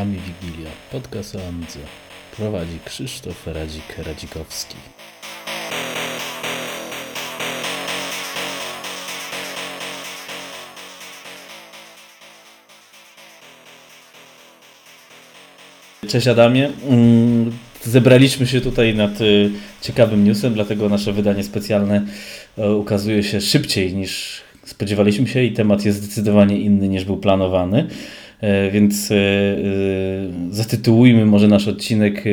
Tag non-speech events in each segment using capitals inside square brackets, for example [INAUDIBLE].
Ami Wigilia, podcast o. Prowadzi Krzysztof Radzik-Radzikowski. Cześć Adamie. Mm, zebraliśmy się tutaj nad y, ciekawym newsem, dlatego nasze wydanie specjalne e, ukazuje się szybciej niż spodziewaliśmy się i temat jest zdecydowanie inny niż był planowany. E, więc e, zatytułujmy może nasz odcinek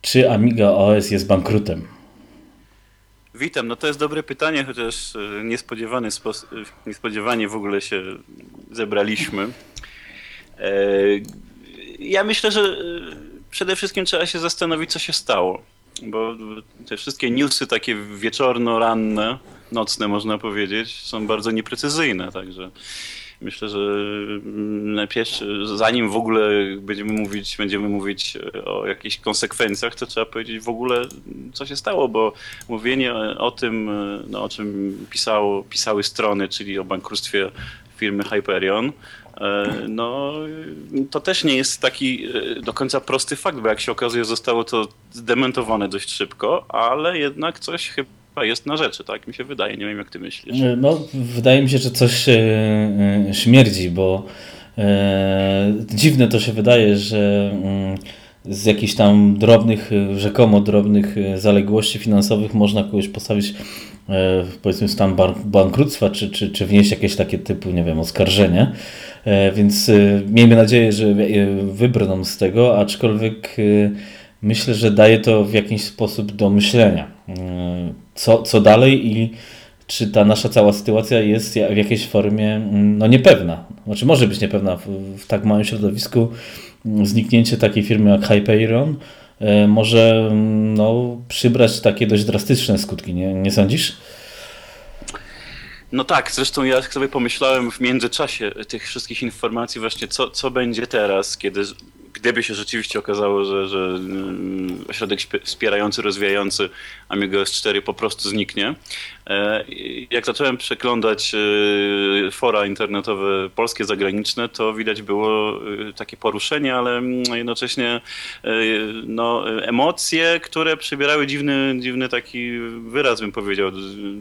Czy Amiga OS jest bankrutem? Witam. No to jest dobre pytanie, chociaż niespodziewany niespodziewanie w ogóle się zebraliśmy. Ja myślę, że przede wszystkim trzeba się zastanowić, co się stało. Bo te wszystkie newsy takie wieczorno-ranne, nocne można powiedzieć, są bardzo nieprecyzyjne, także myślę, że najpierw, zanim w ogóle będziemy mówić, będziemy mówić o jakichś konsekwencjach, to trzeba powiedzieć w ogóle, co się stało, bo mówienie o tym, no, o czym pisało, pisały strony, czyli o bankructwie firmy Hyperion, E, no to też nie jest taki e, do końca prosty fakt, bo jak się okazuje zostało to zdementowane dość szybko, ale jednak coś chyba jest na rzeczy, tak mi się wydaje, nie wiem jak ty myślisz. E, no wydaje mi się, że coś śmierdzi, bo dziwne to się wydaje, że mm, z jakichś tam drobnych, rzekomo drobnych zaległości finansowych można kogoś postawić powiedzmy stan bankructwa, czy, czy, czy wnieść jakieś takie typu, nie wiem, oskarżenie. E, więc e, miejmy nadzieję, że e, wybrną z tego, aczkolwiek myślę, że daje to w jakiś sposób do myślenia. Co, co dalej i czy ta nasza cała sytuacja jest w jakiejś formie mm, no, niepewna. Znaczy może być niepewna w, w tak małym środowisku. Mm, zniknięcie takiej firmy jak Hyperion może mm, no, przybrać takie dość drastyczne skutki, nie, nie sądzisz? No tak, zresztą ja sobie pomyślałem w międzyczasie tych wszystkich informacji właśnie, co, co będzie teraz, kiedy gdyby się rzeczywiście okazało, że, że mm, ośrodek wspierający, rozwijający Amiga S4 po prostu zniknie. E, jak zacząłem przeglądać e, fora internetowe polskie, zagraniczne, to widać było e, takie poruszenie, ale mm, jednocześnie no, emocje, które przybierały dziwny, dziwny taki wyraz, bym powiedział.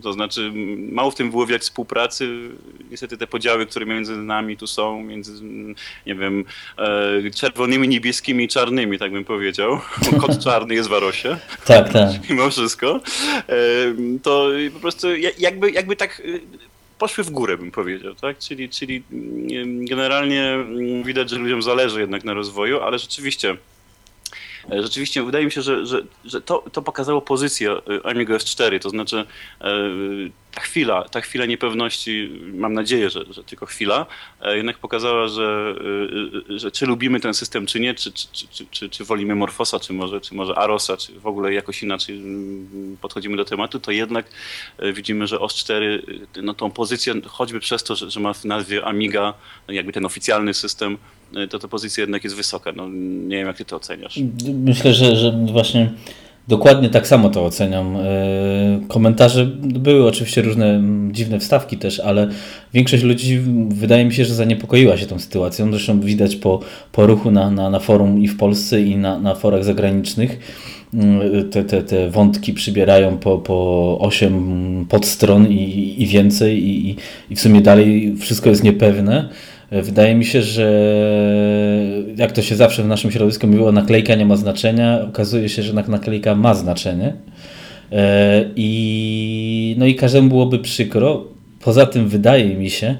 To znaczy, mało w tym było widać współpracy. Niestety te podziały, które między nami tu są, między, nie wiem, czerwonymi, niebieskimi i czarnymi, tak bym powiedział. [LAUGHS] Kot czarny jest w Arosie. Tak, tak. [LAUGHS] Mimo wszystko. To po prostu jakby, jakby tak y, poszły w górę, bym powiedział, tak? Czyli, czyli mm, generalnie mm, widać, że ludziom zależy jednak na rozwoju, ale rzeczywiście rzeczywiście wydaje mi się, że, że, że to, to pokazało pozycję e, Amiga S4, to znaczy e, ta chwila, ta chwila niepewności, mam nadzieję, że, że tylko chwila, jednak pokazała, że, że czy lubimy ten system, czy nie, czy, czy, czy, czy, czy wolimy Morfosa, czy może, czy może Arosa, czy w ogóle jakoś inaczej mm, podchodzimy do tematu, to jednak widzimy, że OS4, no tą pozycję, choćby przez to, że, że ma w nazwie Amiga, jakby ten oficjalny system, to ta pozycja jednak jest wysoka. No, nie wiem, jak ty to oceniasz. Myślę, że, że właśnie dokładnie tak samo to oceniam. Y, komentarze były oczywiście różne dziwne wstawki też, ale większość ludzi wydaje mi się, że zaniepokoiła się tą sytuacją. Zresztą widać po, po ruchu na, na, na forum i w Polsce i na, na forach zagranicznych. Y, te, te, te wątki przybierają po, po 8 podstron i, i więcej, i, i w sumie dalej wszystko jest niepewne. Wydaje mi się, że jak to się zawsze w naszym środowisku mówiło, naklejka nie ma znaczenia. Okazuje się, że naklejka ma znaczenie. E, I, no i każdemu byłoby przykro. Poza tym wydaje mi się,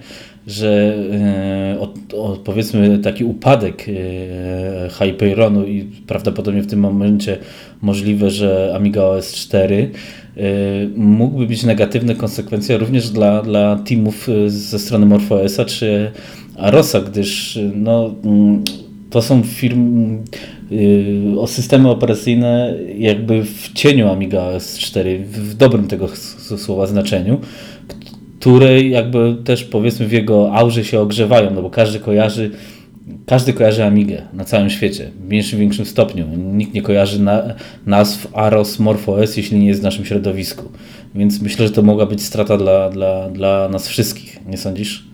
że e, o, o, powiedzmy taki upadek e, Hyperionu i prawdopodobnie w tym momencie możliwe, że Amiga OS 4 mógłby mieć negatywne konsekwencje również dla, dla teamów ze strony MorphOSa czy Arosa, gdyż no, mm, to są firmy y, o systemy operacyjne jakby w cieniu Amiga OS 4, w dobrym tego słowa znaczeniu, które jakby też powiedzmy w jego aurze się ogrzewają, no bo każdy kojarzy każdy kojarzy Amigę na całym świecie, w mniejszym, większym stopniu. Nikt nie kojarzy na, nazw Aros, MorphOS, jeśli nie jest w naszym środowisku. Więc myślę, że to mogła być strata dla, dla, dla nas wszystkich, nie sądzisz?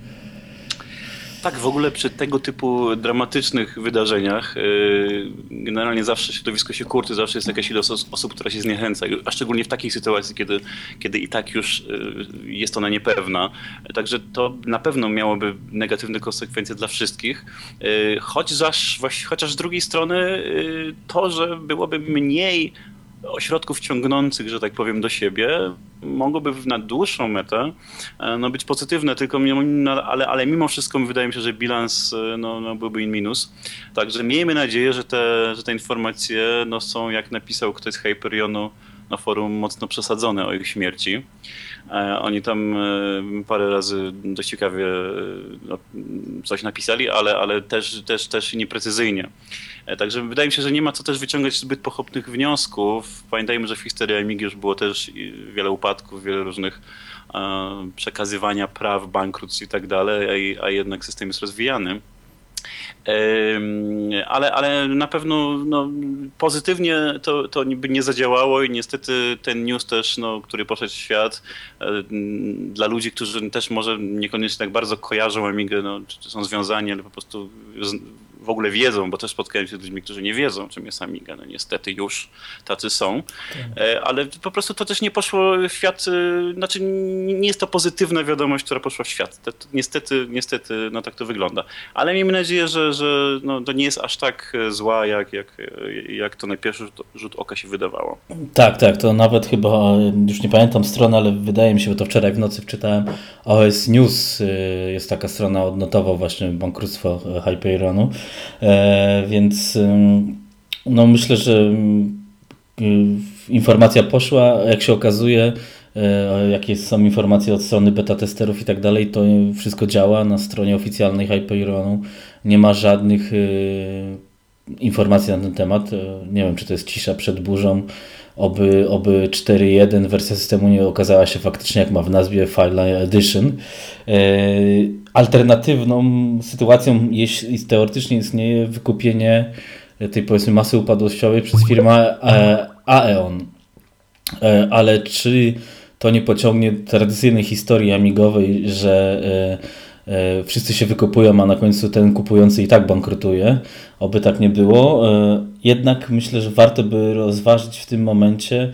Tak, w ogóle przy tego typu dramatycznych wydarzeniach yy, generalnie zawsze środowisko się kurczy, zawsze jest jakaś ilość osób, która się zniechęca, a szczególnie w takiej sytuacji, kiedy, kiedy i tak już yy, jest ona niepewna. Także to na pewno miałoby negatywne konsekwencje dla wszystkich, yy, chociaż, chociaż z drugiej strony to, że byłoby mniej ośrodków ciągnących, że tak powiem, do siebie, mogłoby na dłuższą metę e, no, być pozytywne, tylko no, ale, ale mimo wszystko wydaje mi się, że bilans e, no, no, byłby in minus. Także miejmy nadzieję, że te, że te informacje no, są, jak napisał ktoś z Hyperionu na forum, mocno przesadzone o ich śmierci. E, oni tam parę razy dość ciekawie no, coś napisali, ale, ale też, też, też nieprecyzyjnie. E, także wydaje mi się, że nie ma co też wyciągać zbyt pochopnych wniosków. Pamiętajmy, że w historii Amigi już było też wiele upadków, wiele różnych e, przekazywania praw, bankructw i tak dalej, a, jednak system jest rozwijany. Ale, ale na pewno no, pozytywnie to, to by nie zadziałało i niestety ten news też, no, który poszedł w świat, e, dla ludzi, którzy też może niekoniecznie tak bardzo kojarzą Amigę, no, czy są związani, ale po prostu w ogóle wiedzą, bo też spotkałem się z ludźmi, którzy nie wiedzą, czym jest Amiga. No niestety już tacy są. E, ale po prostu to też nie poszło w świat, e, znaczy nie jest to pozytywna wiadomość, która poszła w świat. Niestety, niestety no tak to wygląda. Ale miejmy nadzieję, że, że no, to nie jest aż tak e, zła, jak, jak, jak to na pierwszy rzut, rzut oka się wydawało. Tak, tak, to nawet chyba, już nie pamiętam strony, ale wydaje mi się, bo to wczoraj w nocy wczytałem, OS News jest taka strona, odnotował właśnie bankructwo Hyperionu więc no myślę, że informacja poszła, jak się okazuje, e, jakie są informacje od strony beta testerów i tak dalej, to wszystko działa na stronie oficjalnej Hyperionu. Nie ma żadnych e, informacji na ten temat. Nie wiem, czy to jest cisza przed burzą. Oby, oby 4.1 wersja systemu nie okazała się faktycznie, jak ma w nazwie File Edition. Alternatywną sytuacją, jeśli teoretycznie istnieje wykupienie tej powiedzmy masy upadłościowej przez firmę e, Aeon. E, ale czy to nie pociągnie tradycyjnej historii amigowej, że e, wszyscy się wykupują, a na końcu ten kupujący i tak bankrutuje? Oby tak nie było. Jednak myślę, że warto by rozważyć w tym momencie,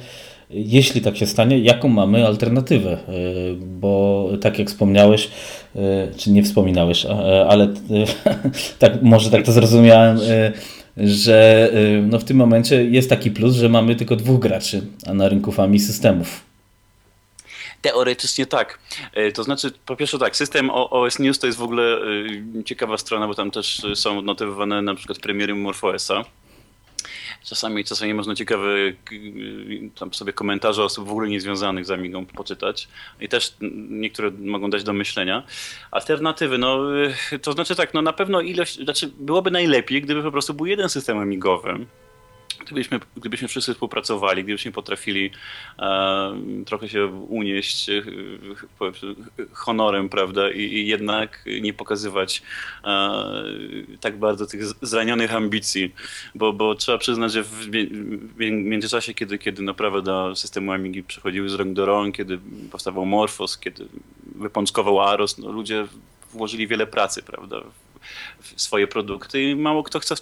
jeśli tak się stanie, jaką mamy alternatywę? Bo tak jak wspomniałeś, E, czy nie wspominałeś, ale e, [LAUGHS] tak, może tak to zrozumiałem, e, że no w tym momencie jest taki plus, że mamy tylko dwóch graczy, a na rynku fami systemów. Teoretycznie tak. To znaczy, po pierwsze tak, system OS News to jest w ogóle ciekawa strona, bo tam też są notowane na przykład premiery MorphOSa. Czasami, czasami można ciekawe tam sobie komentarze osób w ogóle niezwiązanych z Amigą poczytać i też niektóre mogą dać do myślenia. Alternatywy, no to znaczy tak, no na pewno ilość, znaczy byłoby najlepiej, gdyby po prostu był jeden system amigowy, Gdybyśmy, gdybyśmy wszyscy współpracowali, gdybyśmy potrafili e, trochę się unieść e, honorem, prawda, I, i, jednak nie pokazywać e, tak bardzo tych zranionych ambicji, bo, bo trzeba przyznać, że w, w międzyczasie, kiedy, kiedy naprawy do systemu Amigi przechodziły z rąk do rąk, kiedy powstawał Morphos, kiedy wypączkował Aros, no ludzie włożyli wiele pracy, prawda, swoje produkty i mało kto chce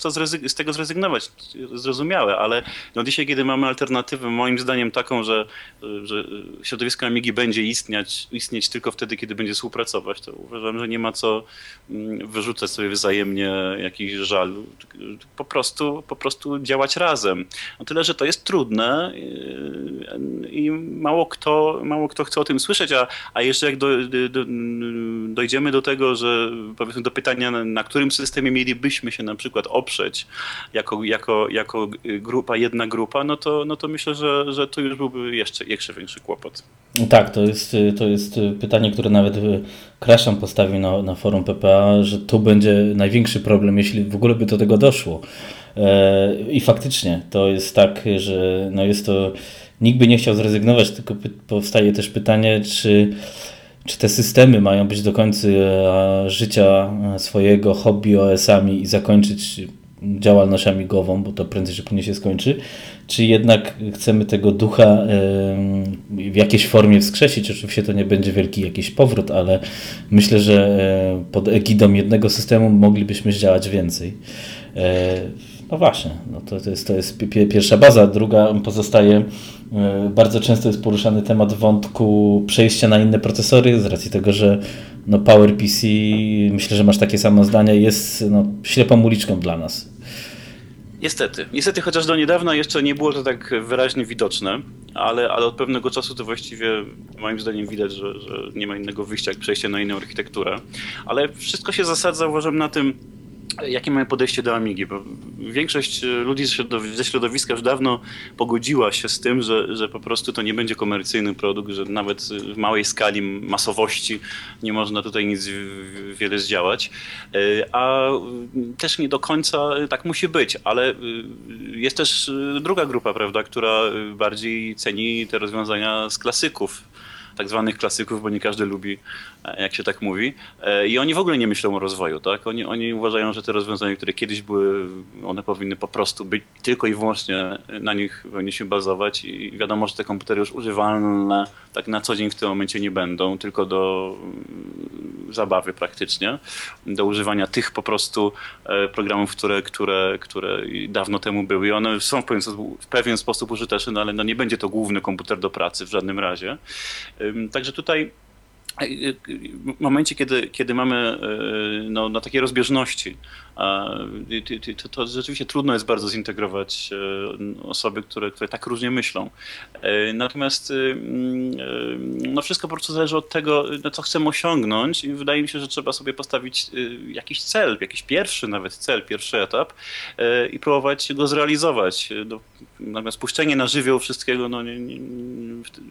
z tego zrezygnować. Zrozumiałe, ale no dzisiaj, kiedy mamy alternatywę, moim zdaniem taką, że, że środowisko Amigi będzie istnieć, istnieć tylko wtedy, kiedy będzie współpracować, to uważam, że nie ma co mm, wyrzucać sobie wzajemnie jakichś żal. Po prostu, po prostu działać razem. O tyle, że to jest trudne yy, i mało kto, mało kto chce o tym słyszeć, a, a jeszcze jak do, do, dojdziemy do tego, że powiedzmy do pytania na którym systemie mielibyśmy się na przykład oprzeć jako, jako, jako grupa, jedna grupa, no to, no to myślę, że, że to już byłby jeszcze, jeszcze większy kłopot. Tak, to jest, to jest pytanie, które nawet Kraszam postawił na, na forum PPA, że tu będzie największy problem, jeśli w ogóle by do tego doszło. E, I faktycznie to jest tak, że no jest to, nikt by nie chciał zrezygnować, tylko powstaje też pytanie, czy czy te systemy mają być do końca e, życia e, swojego hobby OS-ami i zakończyć działalność amigową, bo to prędzej czy później się skończy, czy jednak chcemy tego ducha w jakiejś formie wskrzesić. Oczywiście to nie będzie wielki jakiś powrót, ale myślę, że pod egidą jednego systemu moglibyśmy zdziałać więcej. No właśnie, no to, to, jest, to jest pierwsza baza. Druga pozostaje, e, bardzo często jest poruszany temat wątku przejścia na inne procesory, z racji tego, że no PowerPC, myślę, że masz takie samo zdanie, jest no, ślepą uliczką dla nas. Niestety. Niestety, chociaż do niedawna jeszcze nie było to tak wyraźnie widoczne, ale, ale od pewnego czasu to właściwie moim zdaniem widać, że, że nie ma innego wyjścia jak przejście na inną architekturę. Ale wszystko się zasadza, uważam, na tym, jakie mamy podejście do Amigi, bo większość ludzi ze środowiska już dawno pogodziła się z tym, że, że po prostu to nie będzie komercyjny produkt, że nawet w małej skali masowości nie można tutaj nic wiele zdziałać, e, a też nie do końca tak musi być, ale e, jest też druga grupa, prawda, która bardziej ceni te rozwiązania z klasyków tak zwanych klasyków, bo nie każdy lubi, e, jak się tak mówi. E, I oni w ogóle nie myślą o rozwoju, tak? Oni, oni uważają, że te rozwiązania, które kiedyś były, one powinny po prostu być tylko i wyłącznie na nich powinniśmy bazować i wiadomo, że te komputery już używalne tak na co dzień w tym momencie nie będą, tylko do mm, zabawy praktycznie, do używania tych po prostu e, programów, które, które, które dawno temu były i one są w pewien sposób, w pewien sposób użyteczne, no ale no nie będzie to główny komputer do pracy w żadnym razie. Także tutaj w momencie, kiedy, kiedy mamy e, no, no, takie rozbieżności, to, to rzeczywiście trudno jest bardzo zintegrować osoby, które, które tak różnie myślą. Natomiast no, wszystko po prostu zależy od tego, no, co chcemy osiągnąć i wydaje mi się, że trzeba sobie postawić jakiś cel, jakiś pierwszy nawet cel, pierwszy etap i próbować go zrealizować. No, natomiast puszczenie na żywioł wszystkiego, no, nie, nie,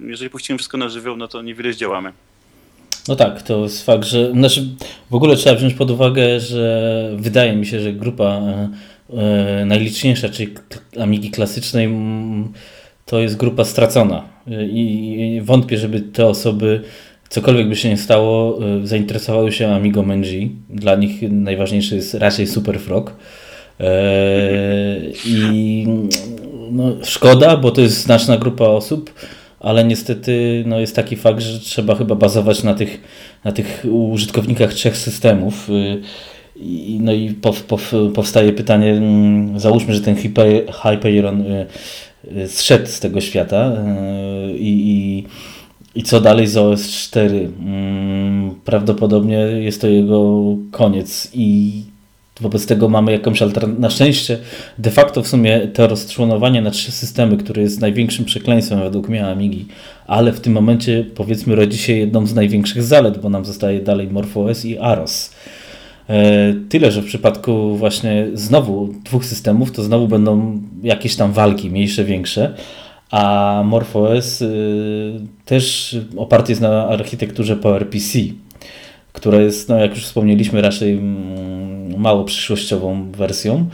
jeżeli puścimy wszystko na żywioł, no to niewiele zdziałamy. No tak, to jest fakt, że znaczy w ogóle trzeba wziąć pod uwagę, że wydaje mi się, że grupa e, e najliczniejsza, czyli Amigi klasycznej, to jest grupa stracona. I, wątpię, żeby te osoby, cokolwiek by się nie stało, e, zainteresowały się Amigo Menji. Dla nich najważniejszy jest raczej Super Frog. E, I no, szkoda, bo to jest znaczna grupa osób ale niestety no, jest taki fakt, że trzeba chyba bazować na tych, na tych użytkownikach trzech systemów. Y, I, no i powstaje pytanie, mm, załóżmy, że ten Hyperion y, y, zszedł z tego świata i, i, i co dalej z OS 4? Mm, prawdopodobnie jest to jego koniec i Wobec tego mamy jakąś alternatywę. Na szczęście, de facto w sumie to rozczłonowanie na trzy systemy, które jest największym przekleństwem według mnie Amigi, ale w tym momencie powiedzmy rodzi się jedną z największych zalet, bo nam zostaje dalej MorphOS i AROS. E, tyle, że w przypadku właśnie znowu dwóch systemów, to znowu będą jakieś tam walki, mniejsze, większe, a MorphOS y, też oparty jest na architekturze PowerPC, która jest, no jak już wspomnieliśmy, raczej mm, mało przyszłościową wersją.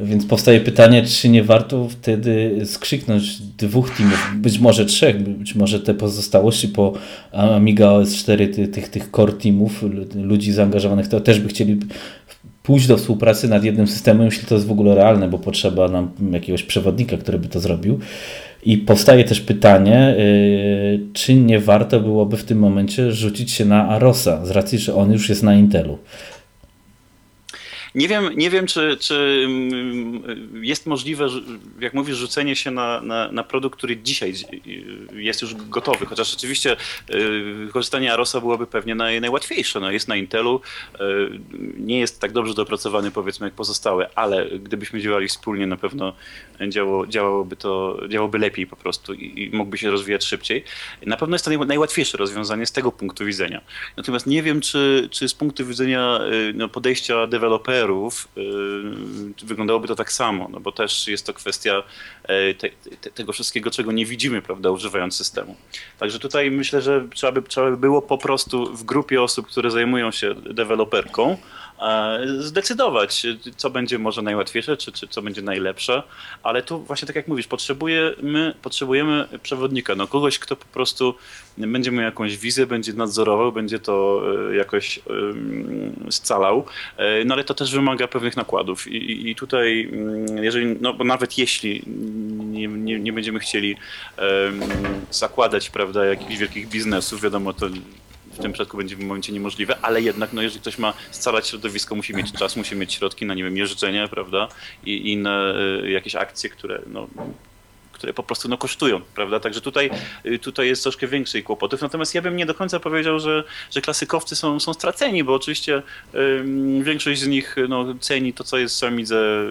Więc powstaje pytanie, czy nie warto wtedy skrzyknąć dwóch teamów, być może trzech, być może te pozostałości po Amiga OS 4, tych, tych, tych core teamów, ludzi zaangażowanych, to też by chcieli pójść do współpracy nad jednym systemem, jeśli to jest w ogóle realne, bo potrzeba nam jakiegoś przewodnika, który by to zrobił. I powstaje też pytanie, yy, czy nie warto byłoby w tym momencie rzucić się na Arosa, z racji, że on już jest na Intelu. Nie wiem, nie wiem czy, czy mm, jest możliwe, jak mówisz, rzucenie się na, na, na, produkt, który dzisiaj jest już gotowy, chociaż oczywiście y, korzystanie Arosa byłoby pewnie naj, najłatwiejsze. No, jest na Intelu, y, nie jest tak dobrze dopracowany powiedzmy jak pozostałe, ale gdybyśmy działali wspólnie na pewno działo, działałoby to działałoby lepiej po prostu i, i mógłby się rozwijać szybciej. Na pewno jest to naj, najłatwiejsze rozwiązanie z tego punktu widzenia. Natomiast nie wiem, czy, czy z punktu widzenia y, no, podejścia deweloperów, y, wyglądałoby to tak samo, no bo też jest to kwestia e, te, te, tego wszystkiego, czego nie widzimy, prawda, używając systemu. Także tutaj myślę, że trzeba by, trzeba by było po prostu w grupie osób, które zajmują się deweloperką, zdecydować, co będzie może najłatwiejsze, czy, czy co będzie najlepsze, ale tu właśnie tak jak mówisz, potrzebujemy, potrzebujemy przewodnika, no kogoś, kto po prostu będzie miał jakąś wizję, będzie nadzorował, będzie to e, jakoś scalał, no ale to też wymaga pewnych nakładów. I, i tutaj, mm, jeżeli, no bo nawet jeśli nie, nie, nie będziemy chcieli zakładać, prawda, jakichś wielkich biznesów, wiadomo, to w tym przypadku będzie w momencie niemożliwe, ale jednak, no, jeżeli ktoś ma scalać środowisko, musi mieć czas, musi mieć środki na, nie wiem, jeżdżenie, prawda, i inne y, jakieś akcje, które, no, które po prostu no, kosztują, prawda? Także tutaj, y, tutaj jest troszkę większej kłopotów. Natomiast ja bym nie do końca powiedział, że, że klasykowcy są, są straceni, bo oczywiście większość z nich no, ceni to, co jest w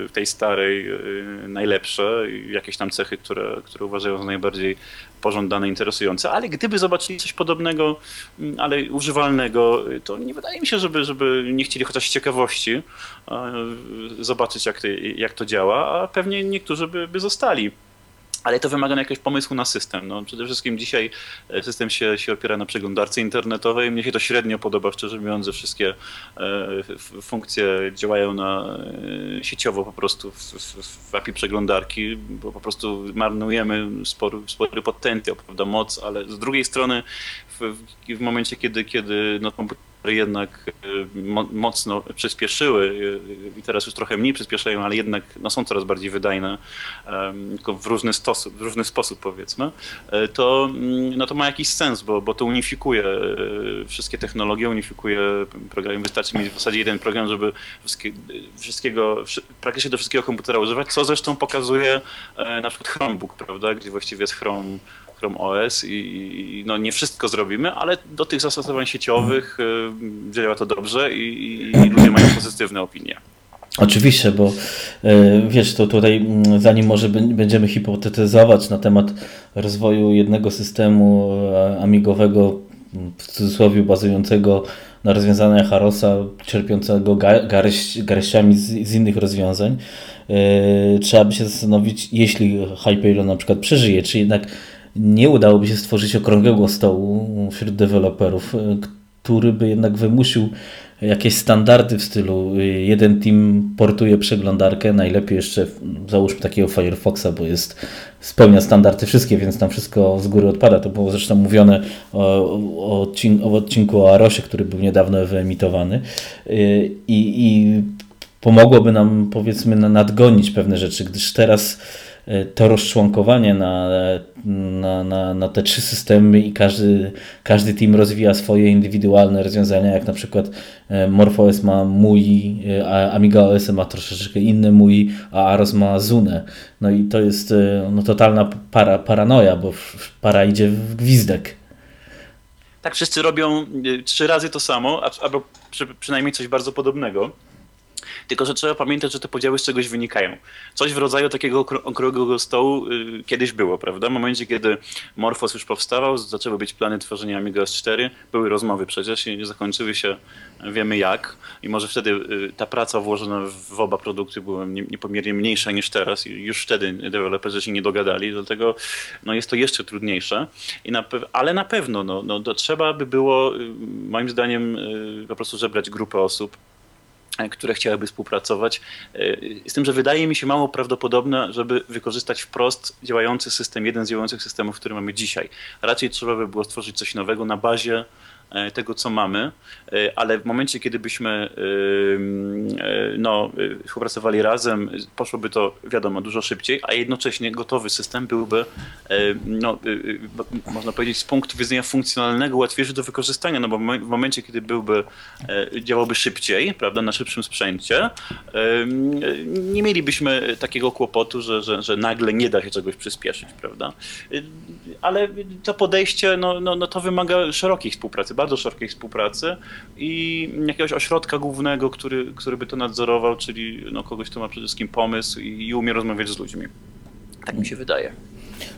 w tej starej y, najlepsze, jakieś tam cechy, które, które uważają za najbardziej pożądane, interesujące, ale gdyby zobaczyli coś podobnego, mm, ale używalnego, to nie wydaje mi się, żeby, żeby nie chcieli chociaż z ciekawości zobaczyć, jak to, jak to działa, a pewnie niektórzy by, by zostali. Ale to wymaga jakiegoś pomysłu na system. No, przede wszystkim dzisiaj e, system się, się opiera na przeglądarce internetowej. Mnie się to średnio podoba, szczerze mówiąc, że wszystkie e, funkcje działają na, e, sieciowo po prostu w, w, w API przeglądarki, bo po prostu marnujemy spory, spory potencjał, prawda, moc, ale z drugiej strony w, w momencie, kiedy, kiedy no, komputer jednak y, mocno przyspieszyły y, i teraz już trochę mniej przyspieszają, ale jednak no, są coraz bardziej wydajne, tylko w różny, sposób, w różny sposób powiedzmy, to, mm, no, to ma jakiś sens, bo, bo to unifikuje wszystkie technologie, unifikuje program. Wystarczy mieć w zasadzie jeden program, żeby wszystkiego, praktycznie do wszystkiego komputera używać, co zresztą pokazuje e, na przykład Chromebook, prawda, gdzie właściwie jest Chrome Chrome OS i no nie wszystko zrobimy, ale do tych zastosowań sieciowych y, działa to dobrze i, i ludzie mają pozytywne opinie. Oczywiście, bo y, wiesz, to tutaj mm, zanim może będziemy hipotetyzować na temat rozwoju jednego systemu e, amigowego, w cudzysłowie bazującego na rozwiązaniach Harosa, czerpiącego garść, garściami z, z, innych rozwiązań, yy, trzeba by się zastanowić, jeśli Hyperion na przykład przeżyje, czy jednak nie udałoby się stworzyć okrągłego stołu wśród deweloperów, e, który by jednak wymusił jakieś standardy w stylu e, jeden team portuje przeglądarkę, najlepiej jeszcze załóżmy takiego Firefoxa, bo jest spełnia standardy wszystkie, więc tam wszystko z góry odpada. To było zresztą mówione o, o, odcinku, o odcinku o Arosie, który był niedawno wyemitowany e, i, i pomogłoby nam powiedzmy nadgonić pewne rzeczy, gdyż teraz to rozczłonkowanie na, na, na, na te trzy systemy i każdy, każdy team rozwija swoje indywidualne rozwiązania, jak na przykład e, MorphOS ma MUI, e, a Amiga OS ma troszeczkę inny MUI, a Aros ma Zune. No i to jest no, totalna para, paranoja, bo para idzie w gwizdek. Tak, wszyscy robią trzy razy to samo, albo przy, przynajmniej coś bardzo podobnego. Tylko, że trzeba pamiętać, że te podziały z czegoś wynikają. Coś w rodzaju takiego okrągłego stołu y, kiedyś było, prawda? W momencie, kiedy Morphos już powstawał, zaczęły być plany tworzenia Amiga S4, były rozmowy przecież i zakończyły się wiemy jak i może wtedy y, ta praca włożona w oba produkty była niepomiernie mniejsza niż teraz i już wtedy deweloperzy się nie dogadali, dlatego no, jest to jeszcze trudniejsze, I na ale na pewno no, no, trzeba by było y, moim zdaniem po prostu zebrać grupę osób, które chciałyby współpracować. E, z tym, że wydaje mi się mało prawdopodobne, żeby wykorzystać wprost działający system, jeden z działających systemów, który mamy dzisiaj. Raczej trzeba by było stworzyć coś nowego na bazie E, tego, co mamy, e, ale w momencie, kiedy byśmy e, no, współpracowali razem, poszłoby to, wiadomo, dużo szybciej, a jednocześnie gotowy system byłby, no, można powiedzieć, z punktu widzenia funkcjonalnego łatwiejszy do wykorzystania, no bo w momencie, kiedy byłby, działałby szybciej, prawda, na szybszym sprzęcie, nie mielibyśmy takiego kłopotu, że, że, że nagle nie da się czegoś przyspieszyć, prawda. Ale to podejście, no, no, no to wymaga szerokiej współpracy, bardzo szerokiej współpracy i jakiegoś ośrodka głównego, który, który by to nadzorował, czyli no, kogoś, kto ma przede wszystkim pomysł i, i umie rozmawiać z ludźmi. Tak mi się wydaje.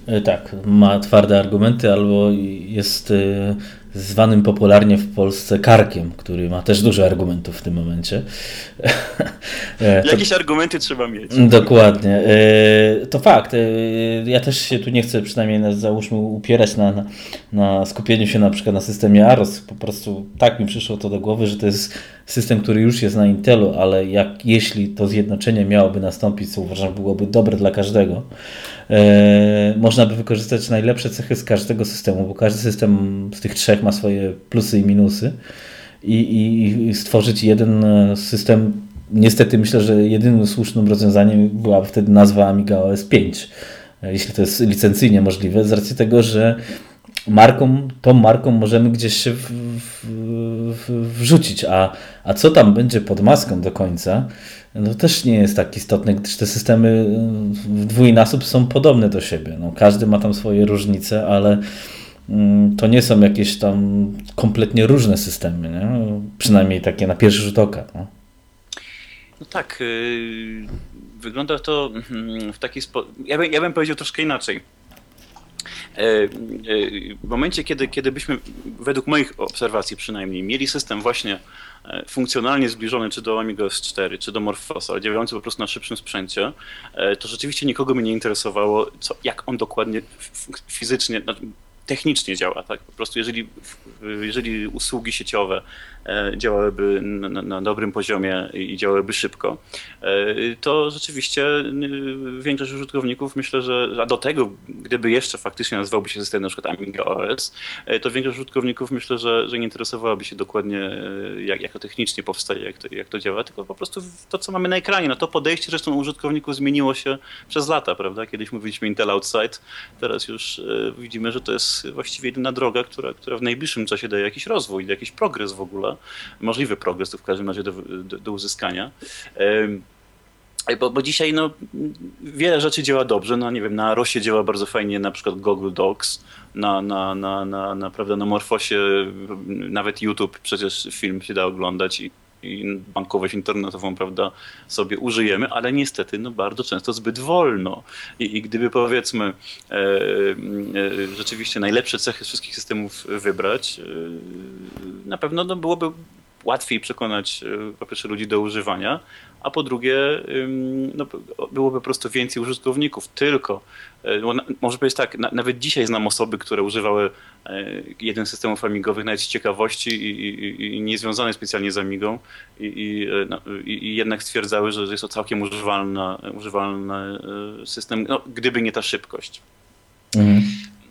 E, tak, ma twarde argumenty albo jest e, zwanym popularnie w Polsce karkiem, który ma też dużo argumentów w tym momencie. [LAUGHS] E, Jakieś to... argumenty trzeba mieć. Dokładnie. To fakt. Ja też się tu nie chcę przynajmniej załóżmy upierać na, na, na skupieniu się na przykład na systemie AROS. Po prostu tak mi przyszło to do głowy, że to jest system, który już jest na Intelu, ale jak, jeśli to zjednoczenie miałoby nastąpić, co uważam byłoby dobre dla każdego, e, można by wykorzystać najlepsze cechy z każdego systemu, bo każdy system z tych trzech ma swoje plusy i minusy i, i, i stworzyć jeden system niestety myślę, że jedynym słusznym rozwiązaniem była wtedy nazwa Amiga OS 5, jeśli to jest licencyjnie możliwe, z racji tego, że marką, tą marką możemy gdzieś się w, w, w, wrzucić, a, a co tam będzie pod maską do końca, no też nie jest tak istotne, gdyż te systemy w dwójnasób są podobne do siebie. No, każdy ma tam swoje różnice, ale mm, to nie są jakieś tam kompletnie różne systemy, nie? przynajmniej takie na pierwszy rzut oka. No, no tak, yy, wygląda to mm, w taki sposób. Ja, ja bym powiedział troszkę inaczej w momencie, kiedy, kiedy byśmy, według moich obserwacji przynajmniej, mieli system właśnie e, funkcjonalnie zbliżony czy do Amiga S4, czy do Morphosa, ale działający po prostu na szybszym sprzęcie, to rzeczywiście nikogo by nie interesowało, co, jak on dokładnie fizycznie, znaczy technicznie działa. Tak? Po prostu jeżeli, jeżeli usługi sieciowe E, działałyby na, na, dobrym poziomie i działałyby szybko, e, to rzeczywiście większość użytkowników myślę, że a do tego, gdyby jeszcze faktycznie nazwałby się system na przykład Amiga OS, e, to większość użytkowników myślę, że, że nie interesowałaby się dokładnie jak, jak to technicznie powstaje, jak to, jak to działa, tylko po prostu to, co mamy na ekranie. No to podejście zresztą użytkowników zmieniło się przez lata, prawda? Kiedyś mówiliśmy Intel Outside, teraz już widzimy, że to jest właściwie jedyna droga, która, która w najbliższym czasie daje jakiś rozwój, jakiś progres w ogóle możliwy progres w każdym razie do, do, do uzyskania. Bo, bo, dzisiaj no, wiele rzeczy działa dobrze. No, nie wiem, na Rosie działa bardzo fajnie na przykład Google Docs, na, na, na, na, na, na Morfosie nawet YouTube przecież film się da oglądać i, i bankowość internetową prawda, sobie użyjemy, ale niestety no, bardzo często zbyt wolno. I, i gdyby powiedzmy e, e, rzeczywiście najlepsze cechy wszystkich systemów wybrać, e, na pewno no, byłoby łatwiej przekonać e, po pierwsze ludzi do używania, a po drugie no, byłoby po prostu więcej użytkowników. Tylko, e, może powiedzieć tak, nawet dzisiaj znam osoby, które używały e, jeden z systemów amigowych nawet z ciekawości i, i, i niezwiązane specjalnie z amigą i, no, i, jednak stwierdzały, że jest to całkiem używalny, używalny system, no, gdyby nie ta szybkość. Mhm.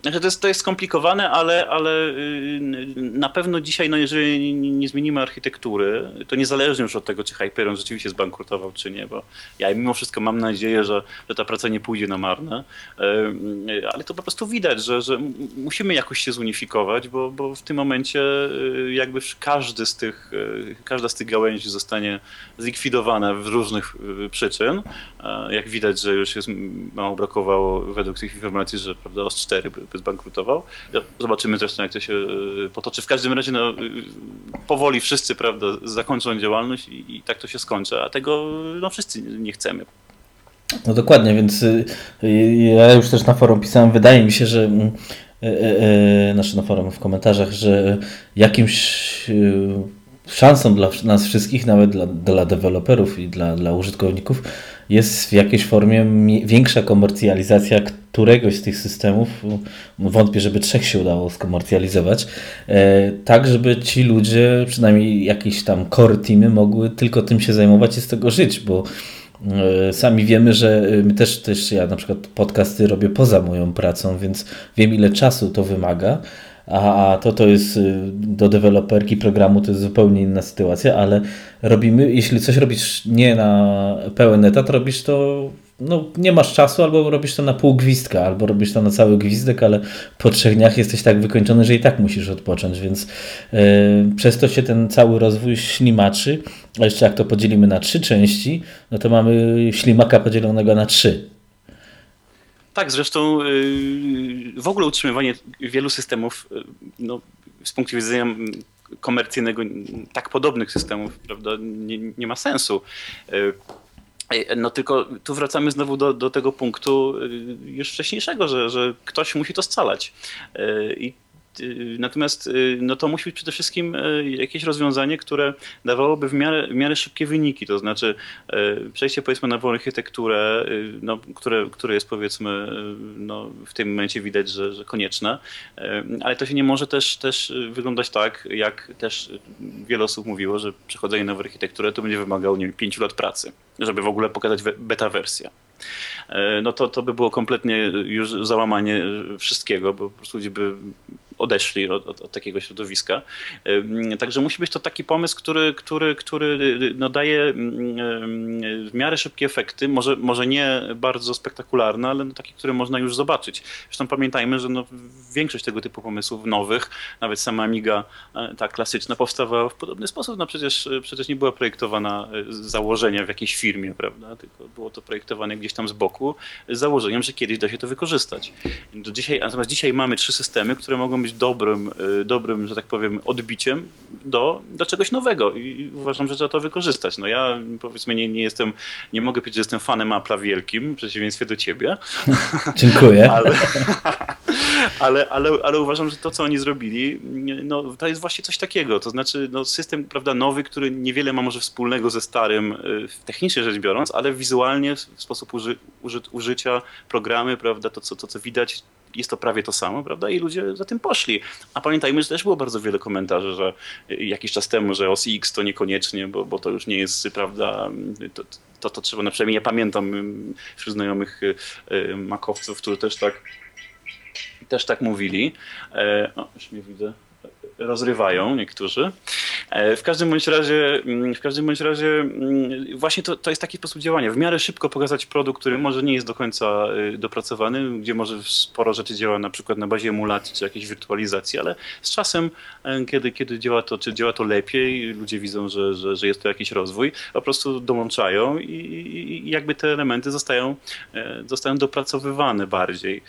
Znaczy to jest, to jest skomplikowane, ale, ale y, na pewno dzisiaj, no jeżeli nie zmienimy architektury, to niezależnie już od tego, czy Hyperion rzeczywiście zbankrutował, czy nie, bo ja mimo wszystko mam nadzieję, że, że ta praca nie pójdzie na marne, y, ale to po prostu widać, że, że musimy jakoś się zunifikować, bo, bo w tym momencie y, jakby każdy z tych, każda z tych gałęzi zostanie zlikwidowana w różnych przyczyn. Jak widać, że już jest mało brakowało według tych informacji, że prawda, OS4 zbankrutował. Zobaczymy zresztą, jak to się e, potoczy. W każdym razie no, e, powoli wszyscy prawda, zakończą działalność i, i tak to się skończy, a tego no, wszyscy nie chcemy. No dokładnie, więc y, y, ja już też na forum pisałem, wydaje mi się, że mm, znaczy na forum w komentarzach, że jakimś szansą dla nas wszystkich, nawet dla, dla deweloperów i dla, dla użytkowników, jest w jakiejś formie większa komercjalizacja któregoś z tych systemów. Wątpię, żeby trzech się udało skomercjalizować. E, tak, żeby ci ludzie, przynajmniej jakieś tam core teamy, mogły tylko tym się zajmować i z tego żyć, bo e, Sami wiemy, że my też, też ja na przykład podcasty robię poza moją pracą, więc wiem ile czasu to wymaga a, to to jest do deweloperki programu to jest zupełnie inna sytuacja, ale robimy, jeśli coś robisz nie na pełen etat, robisz to no, nie masz czasu, albo robisz to na pół gwizdka, albo robisz to na cały gwizdek, ale po trzech dniach jesteś tak wykończony, że i tak musisz odpocząć, więc yy, przez to się ten cały rozwój ślimaczy. A jeszcze jak to podzielimy na trzy części, no to mamy ślimaka podzielonego na trzy. Tak, zresztą y, w ogóle utrzymywanie wielu systemów y, no, z punktu widzenia komercyjnego tak podobnych systemów prawda, nie, nie ma sensu. Y, no tylko tu wracamy znowu do, do tego punktu już wcześniejszego, że, że ktoś musi to scalać. I Y, natomiast y, no to musi być przede wszystkim y, jakieś rozwiązanie, które dawałoby w miarę, w miarę szybkie wyniki, to znaczy przejście powiedzmy na architekturę, no, które, które jest powiedzmy no, w tym momencie widać, że, że konieczne, ale to się nie może też, też wyglądać tak, jak też wiele osób mówiło, że przechodzenie na architekturę to będzie wymagało nie wiem, 5 lat pracy, żeby w ogóle pokazać beta wersję. No to, to by było kompletnie już załamanie wszystkiego, bo po prostu ludzie by odeszli od, od, od, takiego środowiska. Także musi być to taki pomysł, który, który, który no daje w miarę szybkie efekty, może, może nie bardzo spektakularne, ale no taki, który można już zobaczyć. Zresztą pamiętajmy, że no większość tego typu pomysłów nowych, nawet sama Amiga e, ta klasyczna powstawała w podobny sposób. No przecież, przecież nie była projektowana z założenia w jakiejś firmie, prawda? Tylko było to projektowane gdzieś tam z boku z założeniem, że kiedyś da się to wykorzystać. Do dzisiaj, natomiast dzisiaj mamy trzy systemy, które mogą być dobrym, y, dobrym że tak powiem, odbiciem do, do czegoś nowego i uważam, że trzeba to wykorzystać. No ja powiedzmy nie, nie jestem, nie mogę powiedzieć, że jestem fanem Apple'a wielkim, w przeciwieństwie do ciebie. [LAUGHS] Dziękuję. ale, [LAUGHS] ale, ale, ale uważam, że to, co oni zrobili, no, to jest właśnie coś takiego. To znaczy no, system prawda, nowy, który niewiele ma może wspólnego ze starym, y, technicznie rzecz biorąc, ale wizualnie w sposób uży, uży, użycia programy, prawda, to co, to, co widać, jest to prawie to samo, prawda? I ludzie za tym poszli. A pamiętajmy, że też było bardzo wiele komentarzy, że jakiś czas temu, że OS X to niekoniecznie, bo, bo to już nie jest, prawda, to, to, to trzeba, na przynajmniej ja pamiętam wśród znajomych y, y, makowców, którzy też tak też tak mówili. E, o, już nie widzę rozrywają niektórzy. E, w każdym bądź razie, mm, w każdym bądź razie mm, właśnie to, to jest taki sposób działania. W miarę szybko pokazać produkt, który może nie jest do końca y, dopracowany, gdzie może sporo rzeczy działa na przykład na bazie emulacji czy jakiejś wirtualizacji, ale z czasem, e, kiedy, kiedy działa to, czy działa to lepiej, ludzie widzą, że, że, że jest to jakiś rozwój, po prostu dołączają i, i jakby te elementy zostają, e, zostają dopracowywane bardziej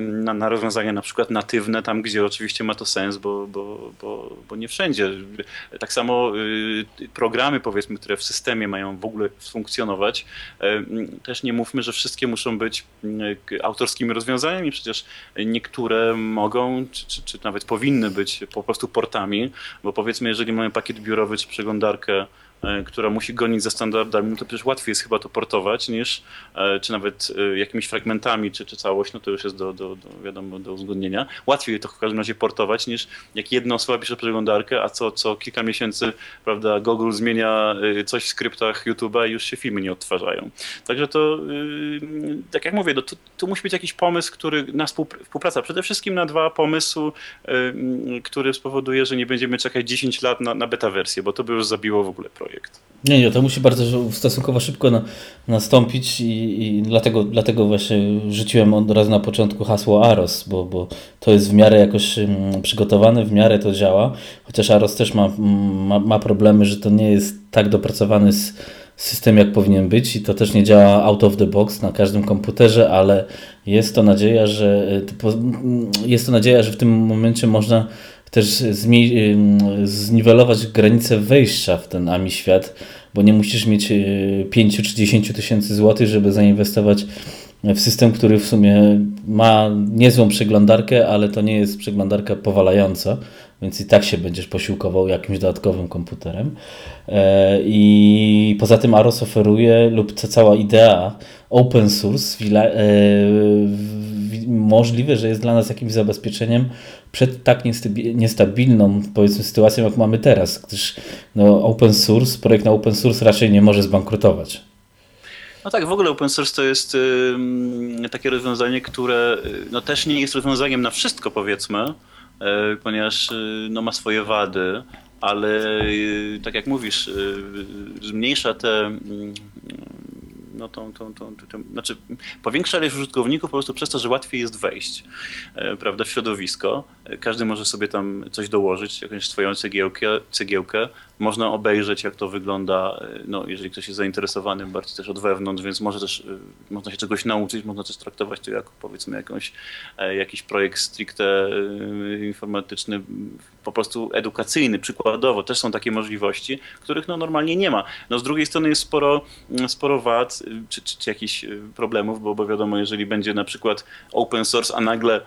na, na rozwiązania na przykład natywne, tam gdzie oczywiście ma to sens, bo, bo bo, bo, nie wszędzie. Tak samo y, programy, powiedzmy, które w systemie mają w ogóle funkcjonować, y, też nie mówmy, że wszystkie muszą być y, autorskimi rozwiązaniami, przecież niektóre mogą, czy, czy, czy nawet powinny być po prostu portami, bo powiedzmy, jeżeli mamy pakiet biurowy czy przeglądarkę która musi gonić za standardami, no to przecież łatwiej jest chyba to portować niż, e, czy nawet e, jakimiś fragmentami, czy, czy całość, no to już jest do, do, do, wiadomo, do uzgodnienia. Łatwiej to w każdym razie portować niż jak jedna osoba pisze przeglądarkę, a co, co kilka miesięcy, prawda, Google zmienia coś w skryptach YouTube'a i już się filmy nie odtwarzają. Także to, tak jak mówię, no to, to musi być jakiś pomysł, który na współpraca, przede wszystkim na dwa pomysły, który spowoduje, że nie będziemy czekać 10 lat na, na beta wersję, bo to by już zabiło w ogóle projekt projekt. Nie, nie, to musi bardzo stosunkowo szybko na, nastąpić i, i, dlatego, dlatego właśnie rzuciłem od razu na początku hasło AROS, bo, bo to jest w miarę jakoś um, przygotowane, w miarę to działa, chociaż AROS też ma, ma, ma problemy, że to nie jest tak dopracowany system jak powinien być i to też nie działa out of the box na każdym komputerze, ale jest to nadzieja, że jest to nadzieja, że w tym momencie można też zniwelować granice wejścia w ten AMI świat, bo nie musisz mieć 5 y, czy 10 tysięcy złotych, żeby zainwestować w system, który w sumie ma niezłą przeglądarkę, ale to nie jest przeglądarka powalająca, więc i tak się będziesz posiłkował jakimś dodatkowym komputerem. E, I poza tym Aros oferuje, lub ta cała idea open source, e, możliwe, że jest dla nas jakimś zabezpieczeniem przed tak niestabilną, powiedzmy, sytuacją, jak mamy teraz, gdyż no, open source, projekt na open source raczej nie może zbankrutować. No tak, w ogóle open source to jest y, takie rozwiązanie, które y, no, też nie jest rozwiązaniem na wszystko, powiedzmy, y, ponieważ y, no, ma swoje wady, ale y, tak jak mówisz, y, zmniejsza te mm, no tą, tą, tą, tą, znaczy powiększa ilość użytkowników po prostu przez to, że łatwiej jest wejść e, prawda, w środowisko. E, każdy może sobie tam coś dołożyć, jakąś swoją cegiełkę, cegiełkę. Można obejrzeć, jak to wygląda, e, no, jeżeli ktoś jest zainteresowany bardziej też od wewnątrz, więc może też, można się czegoś nauczyć, można też traktować to jako powiedzmy jakąś, jakiś projekt stricte informatyczny, po prostu edukacyjny, przykładowo. Też są takie możliwości, których no, normalnie nie ma. No, z drugiej strony jest sporo, sporo wad, czy, czy, czy jakichś problemów, bo, bo wiadomo, jeżeli będzie na przykład open source, a nagle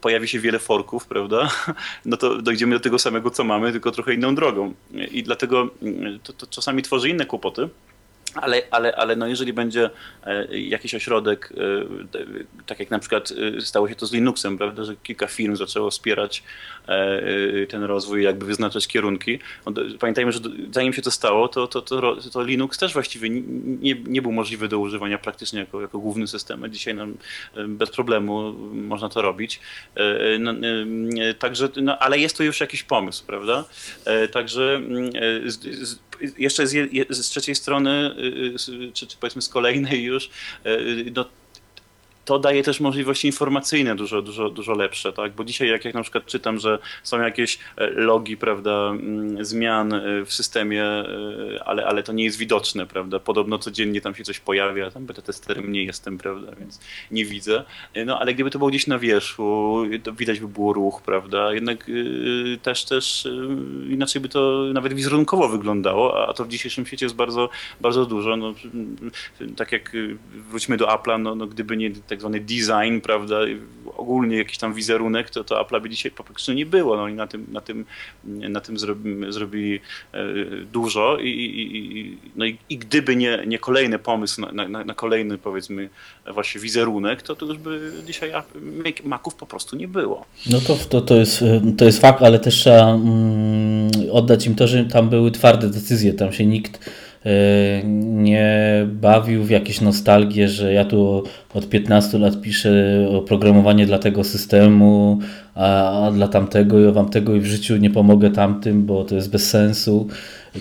pojawi się wiele forków, prawda, [LAUGHS] no to dojdziemy do tego samego, co mamy, tylko trochę inną drogą. I dlatego to, to czasami tworzy inne kłopoty. ale, ale, ale no jeżeli będzie e, jakiś ośrodek, e, tak jak na przykład e, stało się to z Linuxem, prawda, że kilka firm zaczęło wspierać ten rozwój, jakby wyznaczać kierunki. Pamiętajmy, że zanim się to stało, to, to, to, to Linux też właściwie nie, nie był możliwy do używania praktycznie jako, jako główny system. Dzisiaj nam bez problemu można to robić. No, także, no, ale jest to już jakiś pomysł, prawda? Także mm, z, z, jeszcze z, z trzeciej strony, y, y, czy, czy powiedzmy z kolejnej już, y, no, to daje też możliwości informacyjne dużo, dużo, dużo lepsze, tak? Bo dzisiaj jak, jak na przykład czytam, że są jakieś e, logi, prawda, mm, zmian e, w systemie, e, ale, ale to nie jest widoczne, prawda? Podobno codziennie tam się coś pojawia, tam beta testerem nie jestem, prawda, więc nie widzę. No ale gdyby to było gdzieś na wierzchu, to widać by było ruch, prawda? Jednak też, też inaczej by to nawet wizerunkowo wyglądało, a to w dzisiejszym świecie jest bardzo, bardzo dużo. No, tak jak wróćmy do Apple'a, no, no gdyby nie tak zwany design, prawda, ogólnie jakiś tam wizerunek, to, to Apple'a by dzisiaj po prostu nie było. No i na tym, na tym, na tym zrobili, zrobili e, dużo i, i, no i, i, gdyby nie, nie kolejny pomysł na, na, na, kolejny powiedzmy właśnie wizerunek, to, to już by dzisiaj Maców po prostu nie było. No to, to, to, jest, to jest fakt, ale też trzeba mm, oddać im to, że tam były twarde decyzje, tam się nikt nie bawił w jakieś nostalgie, że ja tu od 15 lat piszę oprogramowanie dla tego systemu, a dla tamtego i wam tego i w życiu nie pomogę tamtym, bo to jest bez sensu.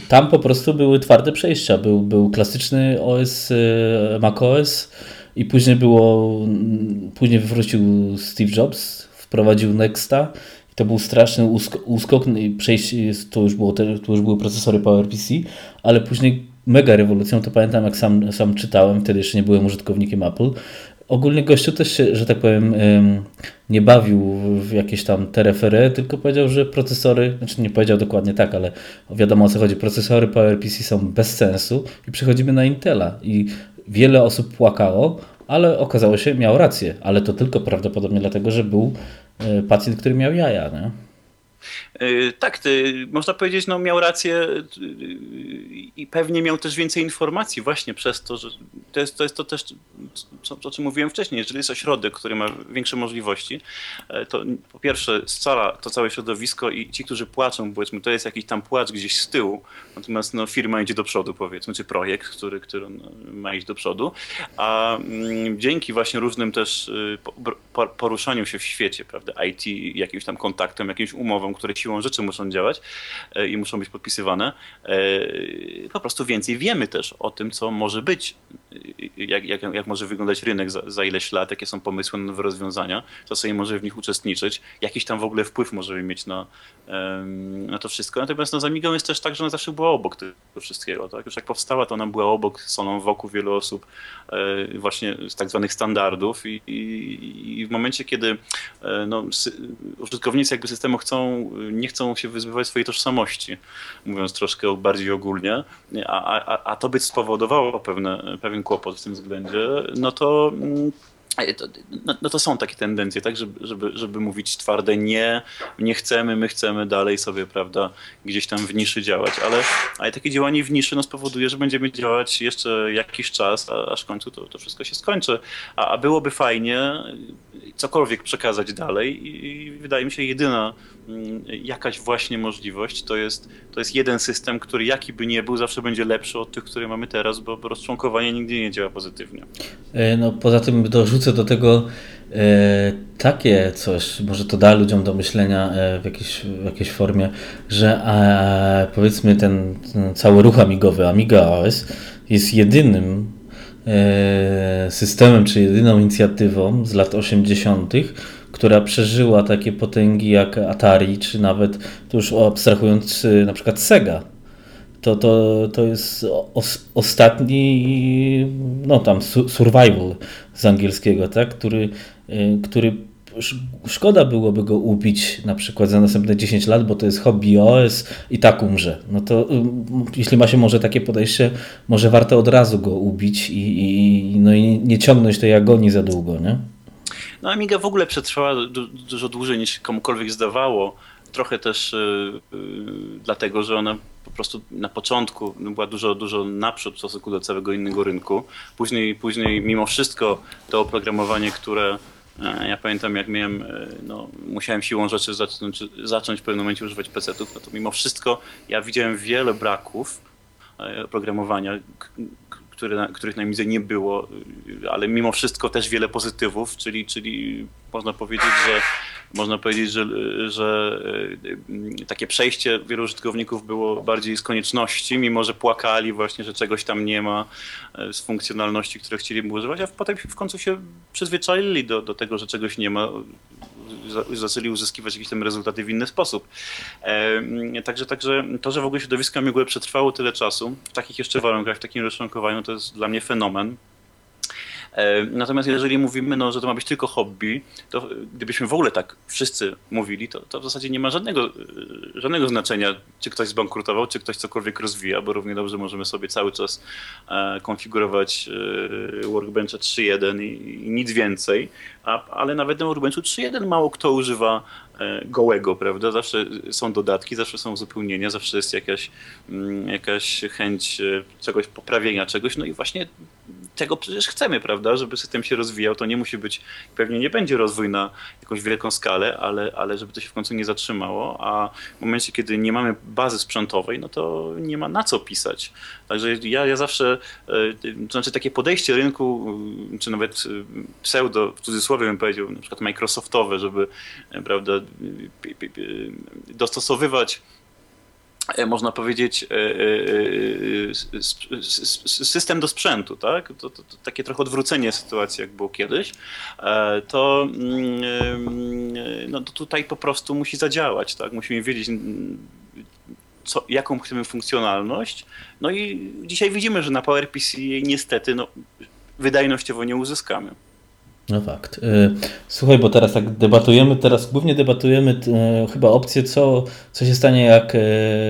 Tam po prostu były twarde przejścia. Był, był klasyczny OS, e, macOS i później było, później wrócił Steve Jobs, wprowadził Nexta to był straszny uskok, i przejście, to już, było, to już były procesory PowerPC, ale później mega rewolucją, to pamiętam jak sam, sam czytałem, wtedy jeszcze nie byłem użytkownikiem Apple. Ogólnie gościu też się, że tak powiem, nie bawił w jakieś tam terefery, tylko powiedział, że procesory, znaczy nie powiedział dokładnie tak, ale wiadomo o co chodzi, procesory PowerPC są bez sensu i przechodzimy na Intela i wiele osób płakało, ale okazało się, miał rację, ale to tylko prawdopodobnie dlatego, że był e, pacjent, który miał jaja, nie? E, tak, można powiedzieć, no miał rację e, i pewnie miał też więcej informacji właśnie przez to, że to jest to, jest to też, co, o czym mówiłem wcześniej, jeżeli jest ośrodek, który ma większe możliwości, e, to po pierwsze scala to całe środowisko i ci, którzy płaczą, powiedzmy, to jest jakiś tam płacz gdzieś z tyłu, natomiast no, firma idzie do przodu, powiedzmy, czy projekt, który, który no, ma iść do przodu, a mm, dzięki właśnie różnym też poruszaniu się w świecie, prawda, IT, jakimś tam kontaktom, jakimś umowom, które siłą rzeczy muszą działać e, i muszą być podpisywane, e, po prostu więcej wiemy też o tym, co może być, jak, jak, jak może wyglądać rynek za, za ileś lat, jakie są pomysły nowe rozwiązania, co sobie może w nich uczestniczyć, jakiś tam w ogóle wpływ możemy mieć na, na to wszystko. Natomiast no, z Amigą jest też tak, że ona zawsze była obok tego wszystkiego. Tak? Już jak powstała, to ona była obok, są wokół wielu osób e, właśnie z tak zwanych standardów i, i, i w momencie, kiedy no, użytkownicy jakby systemu chcą nie chcą się wyzbywać swojej tożsamości, mówiąc troszkę bardziej ogólnie, a, a, a to by spowodowało pewne, pewien kłopot w tym względzie, no to mm, no, no, to są takie tendencje, tak, żeby, żeby, żeby mówić twarde nie, nie chcemy, my chcemy dalej sobie, prawda, gdzieś tam w niszy działać, ale, ale takie działanie w niszy no, spowoduje, że będziemy działać jeszcze jakiś czas, a, aż w końcu to, to wszystko się skończy. A, a byłoby fajnie cokolwiek przekazać dalej i wydaje mi się jedyna mm, jakaś właśnie możliwość to jest, to jest jeden system, który jaki by nie był, zawsze będzie lepszy od tych, które mamy teraz, bo rozczłonkowanie nigdy nie działa pozytywnie. E, no poza tym dorzucę do tego e, takie coś, może to da ludziom do myślenia e, w, jakiejś, w jakiejś formie, że powiedzmy ten, ten cały ruch amigowy, Amiga OS jest jedynym systemem, czy jedyną inicjatywą z lat 80., która przeżyła takie potęgi jak Atari, czy nawet, to już abstrahując, na przykład Sega. To, to, to jest os, ostatni, no tam, survival z angielskiego, tak? który, e, który szkoda byłoby go ubić na przykład za następne 10 lat, bo to jest hobby OS i tak umrze. No to jeśli ma się może takie podejście, może warto od razu go ubić i, i, no i nie ciągnąć tej agonii za długo, nie? No Amiga w ogóle przetrwała du dużo dłużej niż komukolwiek zdawało. Trochę też yy, yy, dlatego, że ona po prostu na początku była dużo, dużo naprzód w stosunku do całego innego rynku. Później, później mimo wszystko to oprogramowanie, które ja pamiętam, jak miałem, e, no, musiałem siłą rzeczy zacząć, zacząć w pewnym momencie używać PC-ów, no to mimo wszystko ja widziałem wiele braków oprogramowania, które, których na midze nie było, ale mimo wszystko też wiele pozytywów, czyli, czyli można powiedzieć, że można powiedzieć, że, że e, takie przejście wielu użytkowników było bardziej z konieczności, mimo że płakali właśnie, że czegoś tam nie ma e, z funkcjonalności, które chcieliby używać, a potem w końcu się przyzwyczaili do, do tego, że czegoś nie ma, zaczęli uzyskiwać jakieś tam rezultaty w inny sposób. E, także, także to, że w ogóle środowisko Amigły przetrwało tyle czasu, w takich jeszcze warunkach, w takim rozczłonkowaniu, to jest dla mnie fenomen. E, natomiast jeżeli mówimy, no, że to ma być tylko hobby, to gdybyśmy w ogóle tak wszyscy mówili, to, to w zasadzie nie ma żadnego, e, żadnego znaczenia, czy ktoś zbankrutował, czy ktoś cokolwiek rozwija, bo równie dobrze możemy sobie cały czas e, konfigurować Workbencha 3.1 i, i nic więcej, a, ale nawet na Workbenchu 3.1 mało kto używa gołego, prawda? Zawsze są dodatki, zawsze są uzupełnienia, zawsze jest jakaś, mm, jakaś chęć czegoś, poprawienia czegoś, no i właśnie tego przecież chcemy, prawda, żeby system się rozwijał, to nie musi być, pewnie nie będzie rozwój na jakąś wielką skalę, ale, ale żeby to się w końcu nie zatrzymało, a w momencie, kiedy nie mamy bazy sprzętowej, no to nie ma na co pisać. Także ja, ja zawsze, e, to znaczy takie podejście rynku, czy nawet pseudo, w cudzysłowie bym powiedział, na przykład Microsoftowe, żeby, e, prawda, dostosowywać E, można powiedzieć, e, e, system do sprzętu, tak? To, to, to, takie trochę odwrócenie sytuacji, jak było kiedyś, to, mm, no, to tutaj po prostu musi zadziałać, tak? Musimy wiedzieć, co, jaką chcemy funkcjonalność. No i dzisiaj widzimy, że na PowerPC niestety no, wydajnościowo nie uzyskamy. No fakt. Y, słuchaj, bo teraz tak debatujemy, teraz głównie debatujemy y, chyba opcję, co, co się stanie, jak y,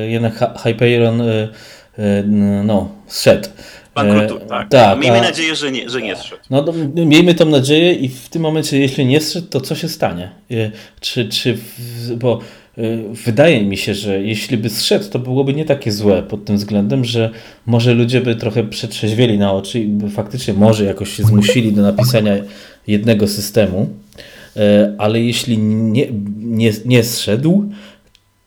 jednak Hyperion no, zszedł. Bankrutu, tak. tak. Miejmy a, nadzieję, że nie, że nie zszedł. No, no, miejmy tą nadzieję i w tym momencie, jeśli nie zszedł, to co się stanie? Czy, czy bo wydaje mi się, że jeśli by zszedł, to byłoby nie takie złe pod tym względem, że może ludzie by trochę przetrzeźwieli na oczy i by faktycznie może jakoś się zmusili do napisania jednego systemu, e, ale jeśli nie, nie, nie zszedł,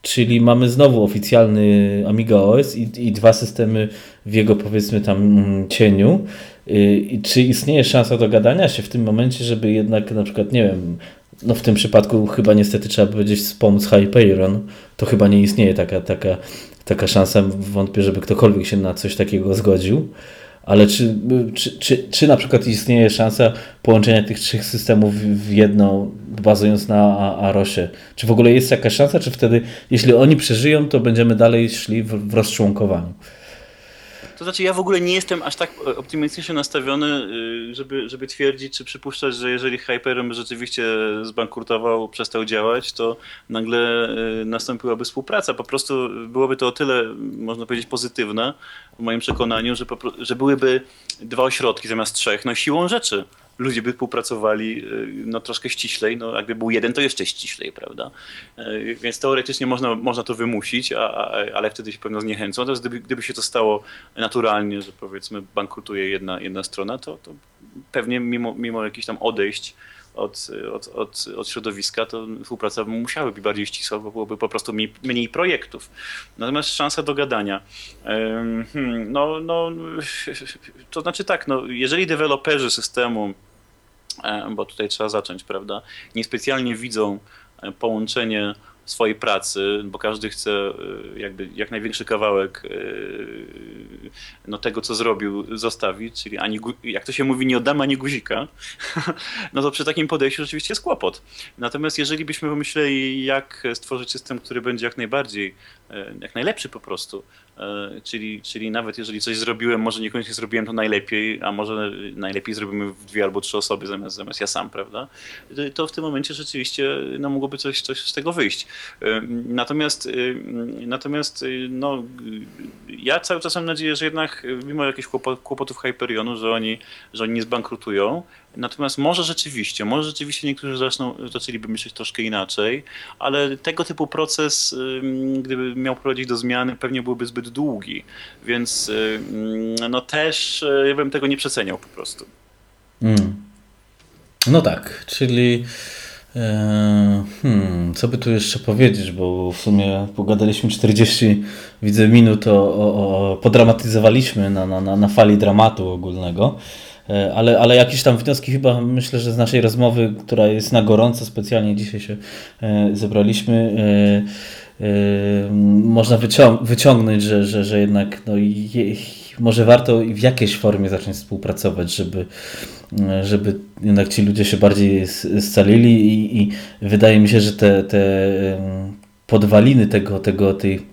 czyli mamy znowu oficjalny Amiga OS i, i dwa systemy w jego powiedzmy tam mm, cieniu, e, czy istnieje szansa dogadania się w tym momencie, żeby jednak na przykład, nie wiem, no w tym przypadku chyba niestety trzeba powiedzieć wspomóc Hyperion, to chyba nie istnieje taka, taka, taka szansa, wątpię, żeby ktokolwiek się na coś takiego zgodził ale czy, czy, czy, czy na przykład istnieje szansa połączenia tych trzech systemów w jedną, bazując na Arosie? Czy w ogóle jest jakaś szansa, czy wtedy, jeśli oni przeżyją, to będziemy dalej szli w, w rozczłonkowaniu? To znaczy, ja w ogóle nie jestem aż tak optymistycznie nastawiony, y, żeby, żeby twierdzić, czy przypuszczać, że jeżeli Hyperion rzeczywiście zbankrutował, przestał działać, to nagle y, nastąpiłaby współpraca. Po prostu byłoby to o tyle, można powiedzieć, pozytywne w moim przekonaniu, że, że byłyby dwa ośrodki zamiast trzech, no siłą rzeczy ludzie by współpracowali y, no, troszkę ściślej, no jakby był jeden, to jeszcze ściślej, prawda? Y, więc teoretycznie można, można to wymusić, a, a, ale wtedy się pewno zniechęcą. Natomiast gdyby, gdyby się to stało naturalnie, że powiedzmy bankrutuje jedna, jedna strona, to, to pewnie mimo, mimo jakichś tam odejść od, od, od, od środowiska, to współpraca musiałaby być bardziej ścisła, bo byłoby po prostu mniej, mniej projektów. Natomiast szansa do gadania. Hmm, no, no, to znaczy tak, no, jeżeli deweloperzy systemu, bo tutaj trzeba zacząć, prawda, niespecjalnie widzą e, połączenie swojej pracy, bo każdy chce y, jakby jak największy kawałek no, tego, co zrobił, zostawić, czyli ani, jak to się mówi, nie oddamy ani guzika, [LAUGHS] no to przy takim podejściu rzeczywiście jest kłopot. Natomiast jeżeli byśmy pomyśleli, jak stworzyć system, który będzie jak najbardziej, e, jak najlepszy po prostu, e, czyli, czyli nawet jeżeli coś zrobiłem, może niekoniecznie zrobiłem to najlepiej, a może najlepiej zrobimy w dwie albo trzy osoby zamiast, zamiast ja sam, prawda? To w tym momencie rzeczywiście no, mogłoby coś, coś z tego wyjść. Natomiast, natomiast no, ja cały czas mam nadzieję, że jednak mimo jakichś kłopotów Hyperionu, że oni, że oni nie zbankrutują, Natomiast może rzeczywiście, może rzeczywiście niektórzy zaczną, zaczęliby myśleć troszkę inaczej, ale tego typu proces, gdyby miał prowadzić do zmiany, pewnie byłby zbyt długi. Więc no też e, ja bym tego nie przeceniał po prostu. Mm. No tak, czyli e, hmm, co by tu jeszcze powiedzieć, bo w sumie pogadaliśmy 40 widzę minut, o, o, o podramatyzowaliśmy na, na, na fali dramatu ogólnego. E, ale, ale jakieś tam wnioski chyba myślę, że z naszej rozmowy, która jest na gorąco, specjalnie dzisiaj się e, zebraliśmy, e, można wyciągnąć, że, że, że jednak no, je, może warto w jakiejś formie zacząć współpracować, żeby, żeby jednak ci ludzie się bardziej scalili i, i wydaje mi się, że te, te podwaliny tego, tego tej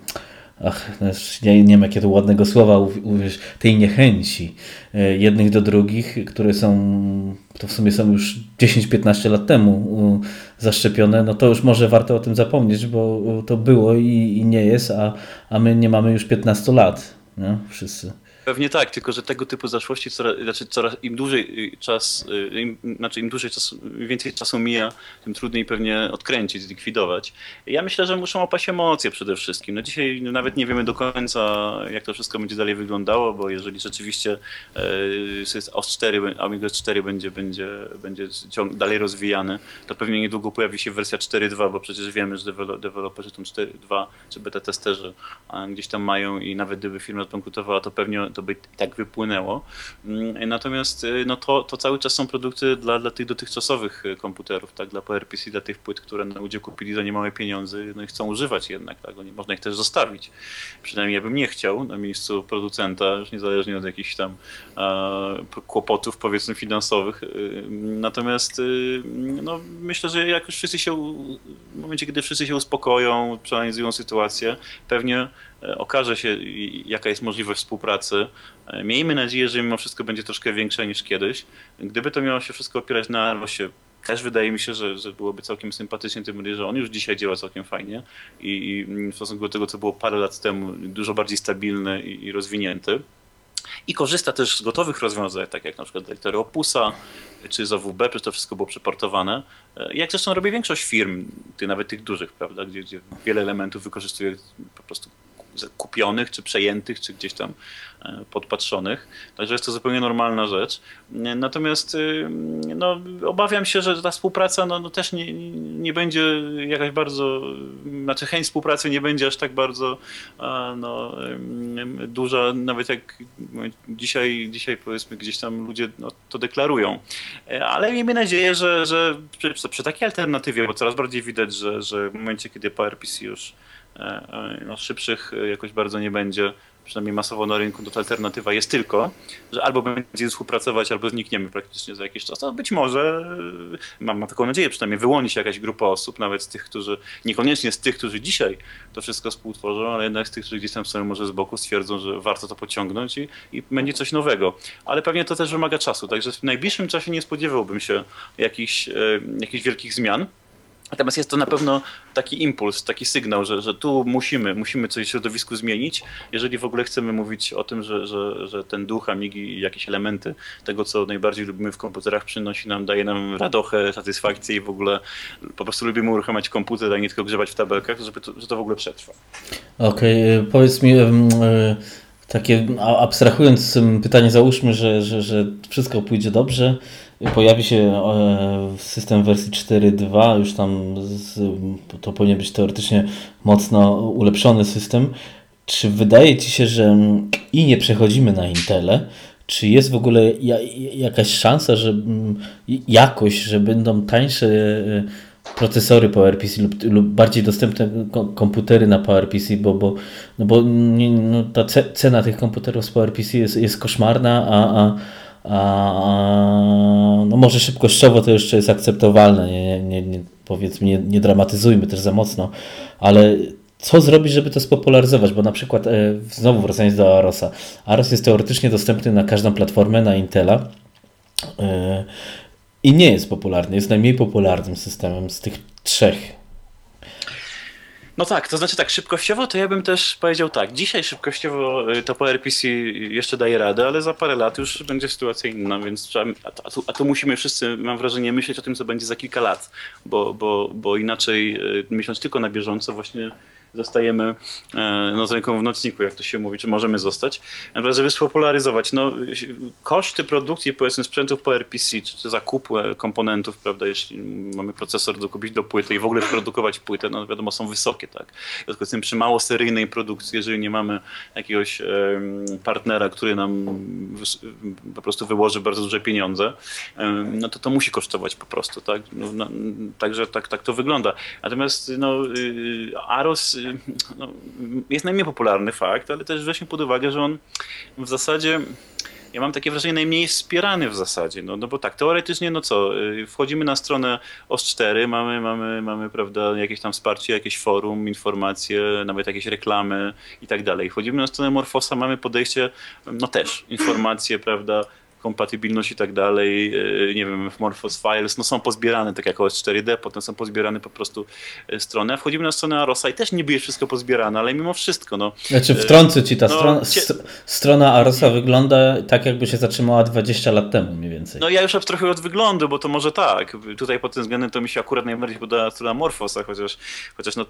ach, nie, nie wiem jakie to ładnego słowa uwierz, tej niechęci e, jednych do drugich, które są, to w sumie są już 10-15 lat temu zaszczepione, no to już może warto o tym zapomnieć, bo to było i, i nie jest, a, a my nie mamy już 15 lat, nie? wszyscy. Pewnie tak, tylko że tego typu zaszłości coraz, znaczy coraz im dłużej czas, y, im, znaczy im dłużej czas, więcej czasu mija, tym trudniej pewnie odkręcić, zlikwidować. Ja myślę, że muszą opaść emocje przede wszystkim. No dzisiaj nawet nie wiemy do końca, jak to wszystko będzie dalej wyglądało, bo jeżeli rzeczywiście e, OS 4, Amiga 4 będzie, będzie, będzie ciąg, dalej rozwijany, to pewnie niedługo pojawi się wersja 4.2, bo przecież wiemy, że deweloperzy tą 4.2 czy beta testerzy gdzieś tam mają i nawet gdyby firma zbankrutowała, to pewnie to by tak wypłynęło. Mm, natomiast y, no to, to cały czas są produkty dla, dla tych dotychczasowych y, komputerów, tak, dla PowerPC, dla tych płyt, które ludzie kupili za niemałe pieniądze no i chcą używać jednak, tak, nie można ich też zostawić. Przynajmniej ja bym nie chciał na miejscu producenta, już niezależnie od jakichś tam kłopotów powiedzmy finansowych. Y, natomiast no, myślę, że jak już wszyscy się, w momencie kiedy wszyscy się uspokoją, przeanalizują sytuację, pewnie okaże się, jaka jest możliwość współpracy. E, miejmy nadzieję, że mimo wszystko będzie troszkę większa niż kiedyś. Gdyby to miało się wszystko opierać na Arlosie, też wydaje mi się, że, że byłoby całkiem sympatycznie, tym bardziej, że on już dzisiaj działa całkiem fajnie i, i w stosunku do tego, co było parę lat temu, dużo bardziej stabilny i, i rozwinięty. I korzysta też z gotowych rozwiązań, tak jak na przykład lektory Opusa czy z OWB, przecież to wszystko było przeportowane. E, jak zresztą robi większość firm, nawet tych dużych, prawda, gdzie, gdzie wiele elementów wykorzystuje po prostu kupionych, czy przejętych, czy gdzieś tam e, podpatrzonych. Także jest to zupełnie normalna rzecz. Natomiast y, no, obawiam się, że ta współpraca no, no też nie, nie będzie jakaś bardzo, znaczy chęć współpracy nie będzie aż tak bardzo no, duża, nawet jak dzisiaj, dzisiaj powiedzmy gdzieś tam ludzie no, to deklarują. E, ale miejmy nadzieję, że, że przy, przy takiej alternatywie, bo coraz bardziej widać, że, że w momencie, kiedy PowerPC już E, e, no, szybszych e, jakoś bardzo nie będzie, przynajmniej masowo na rynku, to alternatywa jest tylko, że albo będzie współpracować, albo znikniemy praktycznie za jakiś czas. A być może, mam, mam taką nadzieję, przynajmniej wyłoni się jakaś grupa osób, nawet z tych, którzy, niekoniecznie z tych, którzy dzisiaj to wszystko współtworzą, ale jednak z tych, którzy gdzieś tam są może z boku, stwierdzą, że warto to pociągnąć i, i będzie coś nowego. Ale pewnie to też wymaga czasu, także w najbliższym czasie nie spodziewałbym się jakichś, e, jakichś wielkich zmian. Natomiast jest to na pewno taki impuls, taki sygnał, że, że tu musimy, musimy coś w środowisku zmienić, jeżeli w ogóle chcemy mówić o tym, że, że, że ten duch Amigi i jakieś elementy tego, co najbardziej lubimy w komputerach, przynosi nam, daje nam radochę, satysfakcję i w ogóle po prostu lubimy uruchamiać komputer, a nie tylko grzebać w tabelkach, żeby to, że to w ogóle przetrwa. Okej, okay. powiedz mi, e, takie abstrahując pytanie, załóżmy, że, że, że wszystko pójdzie dobrze, pojawi się e, system wersji 4.2, już tam z, to powinien być teoretycznie mocno ulepszony system. Czy wydaje Ci się, że i nie przechodzimy na Intele, czy jest w ogóle jakaś szansa, że jakoś, że będą tańsze e, procesory PowerPC lub, lub bardziej dostępne komputery na PowerPC, bo, bo, no bo no, ta cena tych komputerów z PowerPC jest, jest koszmarna, a a, no może szybkościowo to jeszcze jest akceptowalne, nie, nie, nie, powiedzmy, nie, nie dramatyzujmy też za mocno, ale co zrobić, żeby to spopularyzować? Bo na przykład, e, znowu wracając do Arosa, Aros jest teoretycznie dostępny na każdą platformę, na Intela e, i nie jest popularny, jest najmniej popularnym systemem z tych trzech. No tak, to znaczy tak, szybkościowo to ja bym też powiedział tak. Dzisiaj szybkościowo y, to po RPC jeszcze daje radę, ale za parę lat już będzie sytuacja inna, więc trzeba, a, to, a to musimy wszyscy, mam wrażenie, myśleć o tym, co będzie za kilka lat, bo, bo, bo inaczej y, myśląc tylko na bieżąco właśnie zostajemy e, no, z ręką w nocniku, jak to się mówi, czy możemy zostać. Natomiast żeby spopularyzować, no, koszty produkcji powiedzmy sprzętów po RPC, czy, czy zakupu e, komponentów, prawda, jeśli mamy procesor dokupić do płyty i w ogóle produkować płytę, no wiadomo, są wysokie, tak. W związku z tym przy mało seryjnej produkcji, jeżeli nie mamy jakiegoś partnera, który nam po prostu wyłoży bardzo duże pieniądze, no to to musi kosztować po prostu, tak. No, no, także tak, tak to wygląda. Natomiast no, y, Aros no, jest najmniej popularny fakt, ale też weźmy pod uwagę, że on w zasadzie ja mam takie wrażenie, najmniej wspierany w zasadzie. No, no bo tak, teoretycznie, no co, y, wchodzimy na stronę OS4, mamy, mamy, mamy prawda, jakieś tam wsparcie, jakieś forum, informacje, nawet jakieś reklamy i tak dalej. Wchodzimy na stronę Morfosa, mamy podejście, no też, informacje, prawda, kompatybilność i tak dalej, e, nie wiem, Morphos Files, no są pozbierane, tak jak OS 4D, potem są pozbierane po prostu e, strony, a wchodzimy na stronę Arosa i też niby jest wszystko pozbierane, ale mimo wszystko, no. Znaczy wtrącę ci, ta no, strona, cie... strona Arosa wygląda tak jakby się zatrzymała 20 lat temu mniej więcej. No ja już trochę od wyglądu, bo to może tak, tutaj pod tym względem to mi się akurat najbardziej podoba strona Morphosa, chociaż, chociaż no,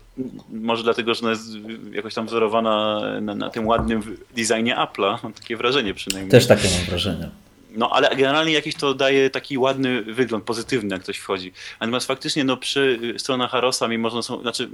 może dlatego, że ona jest jakoś tam wzorowana na, na tym ładnym designie Apple'a, mam takie wrażenie przynajmniej. Też takie mam wrażenie. No ale generalnie jakiś to daje taki ładny wygląd, pozytywny, jak ktoś wchodzi. Natomiast faktycznie no, przy stronach Harosa, mimo że one są, znaczy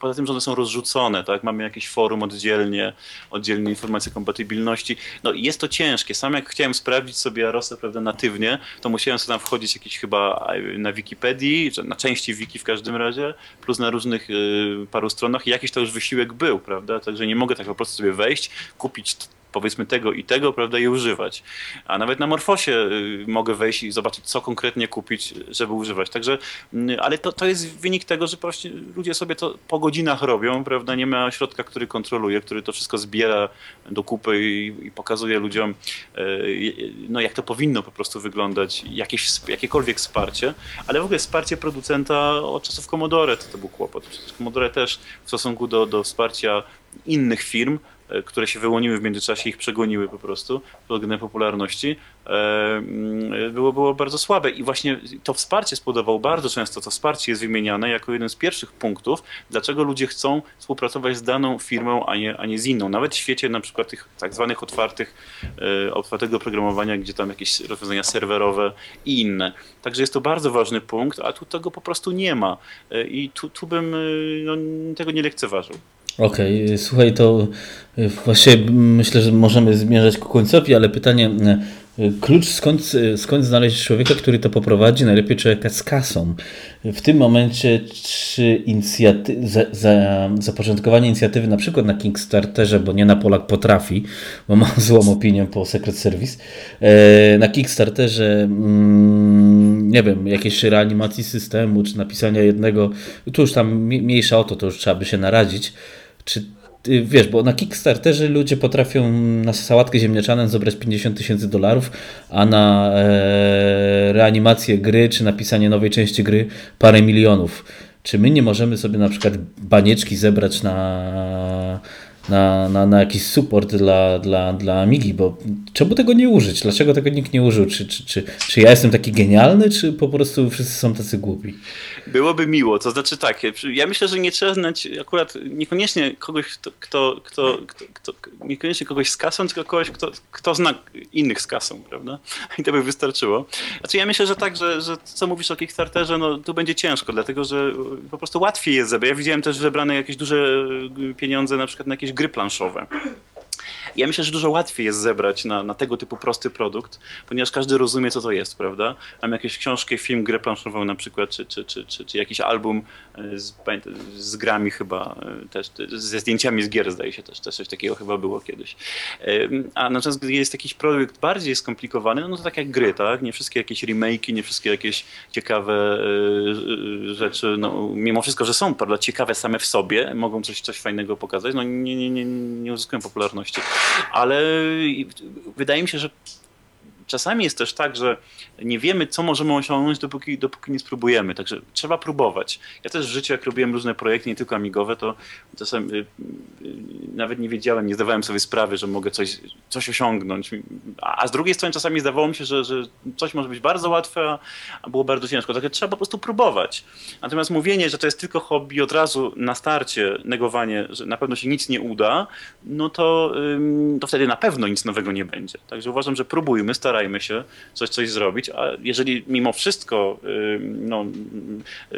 poza tym, że one są rozrzucone, tak, mamy jakieś forum oddzielnie, oddzielnie informacje kompatybilności, no jest to ciężkie. Sam jak chciałem sprawdzić sobie Arosa, prawda, natywnie, to musiałem sobie tam wchodzić jakieś chyba na Wikipedii, na części wiki w każdym razie, plus na różnych y, paru stronach i jakiś to już wysiłek był, prawda, także nie mogę tak po prostu sobie wejść, kupić powiedzmy tego i tego, prawda, i używać. A nawet na Morfosie y, mogę wejść i zobaczyć, co konkretnie kupić, żeby używać. Także, mm, ale to, to jest wynik tego, że właśnie ludzie sobie to po godzinach robią, prawda, nie ma środka, który kontroluje, który to wszystko zbiera do kupy i, i pokazuje ludziom, y, no jak to powinno po prostu wyglądać, jakieś, jakiekolwiek wsparcie, ale w ogóle wsparcie producenta od czasów Commodore to, to był kłopot. Commodore też w stosunku do, do wsparcia innych firm które się wyłoniły w międzyczasie, ich przegoniły po prostu pod względem popularności, e, mm, było, było bardzo słabe. I właśnie to wsparcie spowodowało bardzo często, to wsparcie jest wymieniane jako jeden z pierwszych punktów, dlaczego ludzie chcą współpracować z daną firmą, a nie, a nie z inną. Nawet w świecie na przykład tych tak zwanych otwartych, e, otwartego oprogramowania, gdzie tam jakieś rozwiązania serwerowe i inne. Także jest to bardzo ważny punkt, a tu tego po prostu nie ma. I tu, tu bym no, tego nie lekceważył. Okej, okay. słuchaj, to y, właśnie myślę, że możemy zmierzać ku końcowi, ale pytanie, y, klucz skąd, skąd znaleźć człowieka, który to poprowadzi, najlepiej człowieka z kasą. W tym momencie czy inicjaty- za, za, zapoczątkowanie inicjatywy na przykład na Kickstarterze, bo nie na Polak potrafi, bo ma [LAUGHS] złą opinię po Secret Service, e, na Kickstarterze mm, nie wiem, jakiejś reanimacji systemu, czy napisania jednego, tu już tam mniejsza o to, to już trzeba by się naradzić, czy wiesz, bo na Kickstarterze ludzie potrafią na sałatkę ziemniaczaną zebrać 50 tysięcy dolarów, a na e, reanimację gry czy napisanie nowej części gry parę milionów. Czy my nie możemy sobie na przykład banieczki zebrać na na, na, na jakiś support dla, dla, dla Amigi, bo czemu tego nie użyć? Dlaczego tego nikt nie użył? Czy, czy, czy, czy ja jestem taki genialny, czy po prostu wszyscy są tacy głupi? Byłoby miło, to znaczy tak, ja myślę, że nie trzeba znać akurat niekoniecznie kogoś, kto, kto, kto, kto, niekoniecznie kogoś z kasą, tylko kogoś, kto, kto zna innych z kasą, prawda? I to by wystarczyło. Znaczy ja myślę, że tak, że, że co mówisz o Kickstarterze, no tu będzie ciężko, dlatego że po prostu łatwiej jest zebrać. Ja widziałem też zebrane jakieś duże pieniądze na przykład na jakieś gry planszowe. Ja myślę, że dużo łatwiej jest zebrać na, na tego typu prosty produkt, ponieważ każdy rozumie, co to jest, prawda? Mam jakieś książki, film, grę planszową na przykład, czy, czy, czy, czy, czy jakiś album e, z, z grami chyba, e, też ze zdjęciami z gier zdaje się też, też coś takiego chyba było kiedyś. A natomiast gdy jest jakiś projekt bardziej skomplikowany, no to tak jak gry, tak? Nie wszystkie jakieś remake'i, nie wszystkie jakieś ciekawe e, rzeczy, no mimo wszystko, że są prawda, ciekawe same w sobie, mogą coś, coś fajnego pokazać, no nie, nie, nie, nie uzyskują popularności ale wydaje mi się, że czasami jest też tak, że nie wiemy, co możemy osiągnąć, dopóki, dopóki nie spróbujemy. Także trzeba próbować. Ja też w życiu, jak robiłem różne projekty, nie tylko amigowe, to czasem y, y, nawet nie wiedziałem, nie zdawałem sobie sprawy, że mogę coś, coś osiągnąć. A, a z drugiej strony czasami zdawało mi się, że, że coś może być bardzo łatwe, a było bardzo ciężko. Także trzeba po prostu próbować. Natomiast mówienie, że to jest tylko hobby od razu na starcie, negowanie, że na pewno się nic nie uda, no to, to wtedy na pewno nic nowego nie będzie. Także uważam, że próbujmy, starajmy się coś, coś zrobić, a jeżeli mimo wszystko no,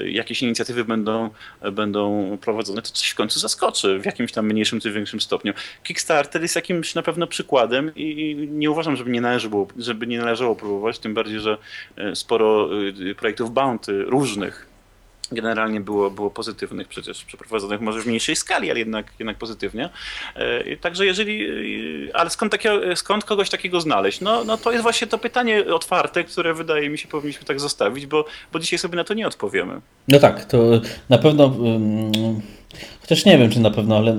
jakieś inicjatywy będą, będą prowadzone, to coś w końcu zaskoczy w jakimś tam mniejszym czy większym stopniu. Kickstarter jest jakimś na pewno przykładem i nie uważam, żeby nie, należy było, żeby nie należało próbować, tym bardziej, że e, sporo e, projektów Bounty różnych generalnie było, było pozytywnych przecież, przeprowadzonych może w mniejszej skali, ale jednak, jednak pozytywnie. E, także jeżeli, e, ale skąd, takie, skąd kogoś takiego znaleźć? No, no to jest właśnie to pytanie otwarte, które wydaje mi się powinniśmy tak zostawić, bo, bo dzisiaj sobie na to nie odpowiemy. No tak, to na pewno, chociaż nie wiem, czy na pewno, ale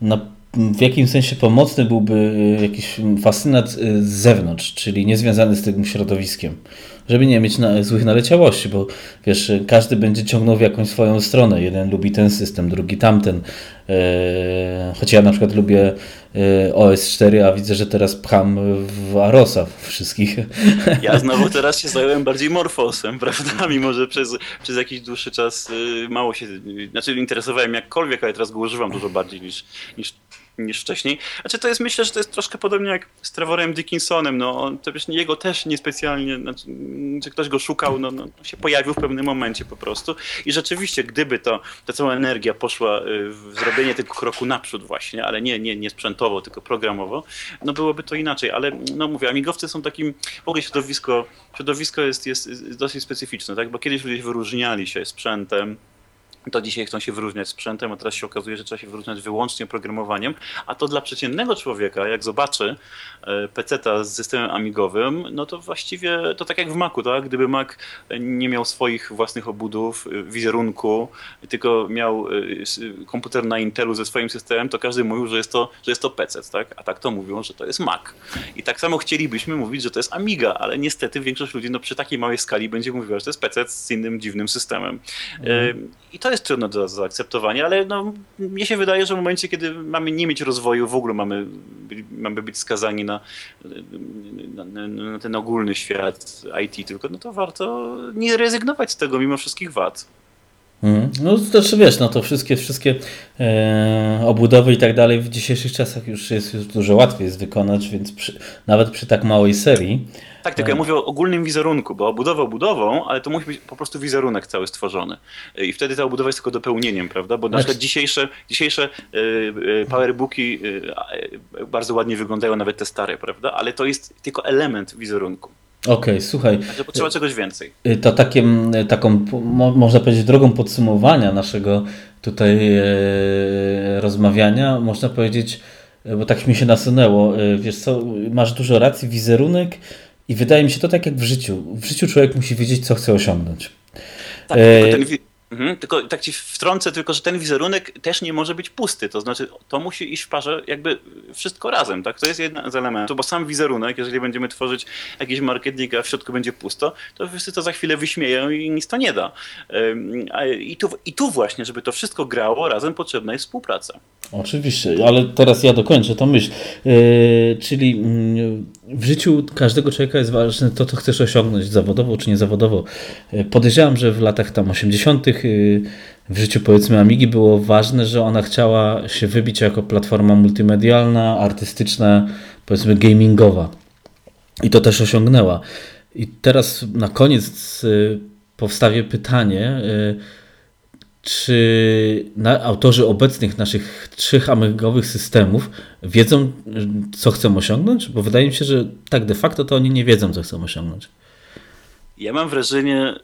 na w jakim sensie pomocny byłby jakiś fascynat z zewnątrz, czyli niezwiązany z tym środowiskiem żeby nie mieć na, złych naleciałości, bo wiesz, każdy będzie ciągnął w jakąś swoją stronę. Jeden lubi ten system, drugi tamten. E, choć ja na przykład lubię e, OS4, a widzę, że teraz pcham w Arosa wszystkich. Ja znowu teraz się zająłem bardziej Morfosem, [LAUGHS] prawda? Mimo, że przez, przez jakiś dłuższy czas y, mało się, znaczy interesowałem jakkolwiek, ale teraz go używam dużo bardziej niż, niż niż wcześniej. Znaczy to jest, myślę, że to jest troszkę podobnie jak z Trevorem Dickinsonem, no on, to wiesz, jego też niespecjalnie, znaczy, czy ktoś go szukał, no, no, się pojawił w pewnym momencie po prostu. I rzeczywiście, gdyby to, ta cała energia poszła y, w zrobienie tego kroku naprzód właśnie, ale nie, nie, nie sprzętowo, tylko programowo, no byłoby to inaczej, ale no mówię, amigowcy są takim, w ogóle środowisko, środowisko jest, jest, jest dosyć specyficzne, tak, bo kiedyś ludzie wyróżniali się sprzętem, to dzisiaj chcą się wyróżniać sprzętem, a teraz się okazuje, że trzeba się wyróżniać wyłącznie programowaniem, a to dla przeciętnego człowieka, jak zobaczy e, PC-ta z systemem amigowym, no to właściwie to tak jak w Macu, tak? Gdyby Mac nie miał swoich własnych obudów, e, wizerunku, tylko miał e, komputer na Intelu ze swoim systemem, to każdy mówił, że jest to, że jest to PC, tak? A tak to mówią, że to jest Mac. I tak samo chcielibyśmy mówić, że to jest Amiga, ale niestety większość ludzi no, przy takiej małej skali będzie mówiła, że to jest PC z innym dziwnym systemem. Mhm. I to jest trudne do zaakceptowania, ale no, mnie się wydaje, że w momencie, kiedy mamy nie mieć rozwoju, w ogóle mamy, mamy być skazani na, na, na ten ogólny świat IT tylko, no to warto nie rezygnować z tego mimo wszystkich wad. Mm. No to znaczy wiesz, no to wszystkie, wszystkie e, obudowy i tak dalej w dzisiejszych czasach już jest już dużo łatwiej jest wykonać, więc przy, nawet przy tak małej serii tak, tylko ja mówię o ogólnym wizerunku, bo obudowa budową, ale to musi być po prostu wizerunek cały stworzony. I wtedy ta obudowa jest tylko dopełnieniem, prawda? Bo na przykład dzisiejsze, dzisiejsze y, y, powerbooki y, bardzo ładnie wyglądają, nawet te stare, prawda? Ale to jest tylko element wizerunku. Okej, okay, słuchaj. Także potrzeba czegoś więcej. To takim, taką, można powiedzieć, drogą podsumowania naszego tutaj rozmawiania, można powiedzieć, bo tak mi się nasunęło, wiesz co, masz dużo racji, wizerunek i wydaje mi się to tak jak w życiu. W życiu człowiek musi wiedzieć, co chce osiągnąć. Tak, e... ten, Mhm, tylko tak ci wtrącę, tylko że ten wizerunek też nie może być pusty. To znaczy, to musi iść w parze jakby wszystko razem, tak? To jest jeden z elementów, bo sam wizerunek, jeżeli będziemy tworzyć jakiś marketing, a w środku będzie pusto, to wszyscy to za chwilę wyśmieją i nic to nie da. I tu, I tu właśnie, żeby to wszystko grało razem, potrzebna jest współpraca. Oczywiście, ale teraz ja dokończę tą myśl. Yy, czyli mm, w życiu każdego człowieka jest ważne to, co chcesz osiągnąć zawodowo czy niezawodowo. Yy, podejrzewam, że w latach tam 80 Y, w życiu powiedzmy Amigi było ważne, że ona chciała się wybić jako platforma multimedialna, artystyczna, powiedzmy gamingowa. I to też osiągnęła. I teraz na koniec y, powstawię pytanie, y, czy autorzy obecnych naszych trzech amigowych systemów wiedzą, co chcą osiągnąć? Bo wydaje mi się, że tak de facto to oni nie wiedzą, co chcą osiągnąć. Ja mam wrażenie,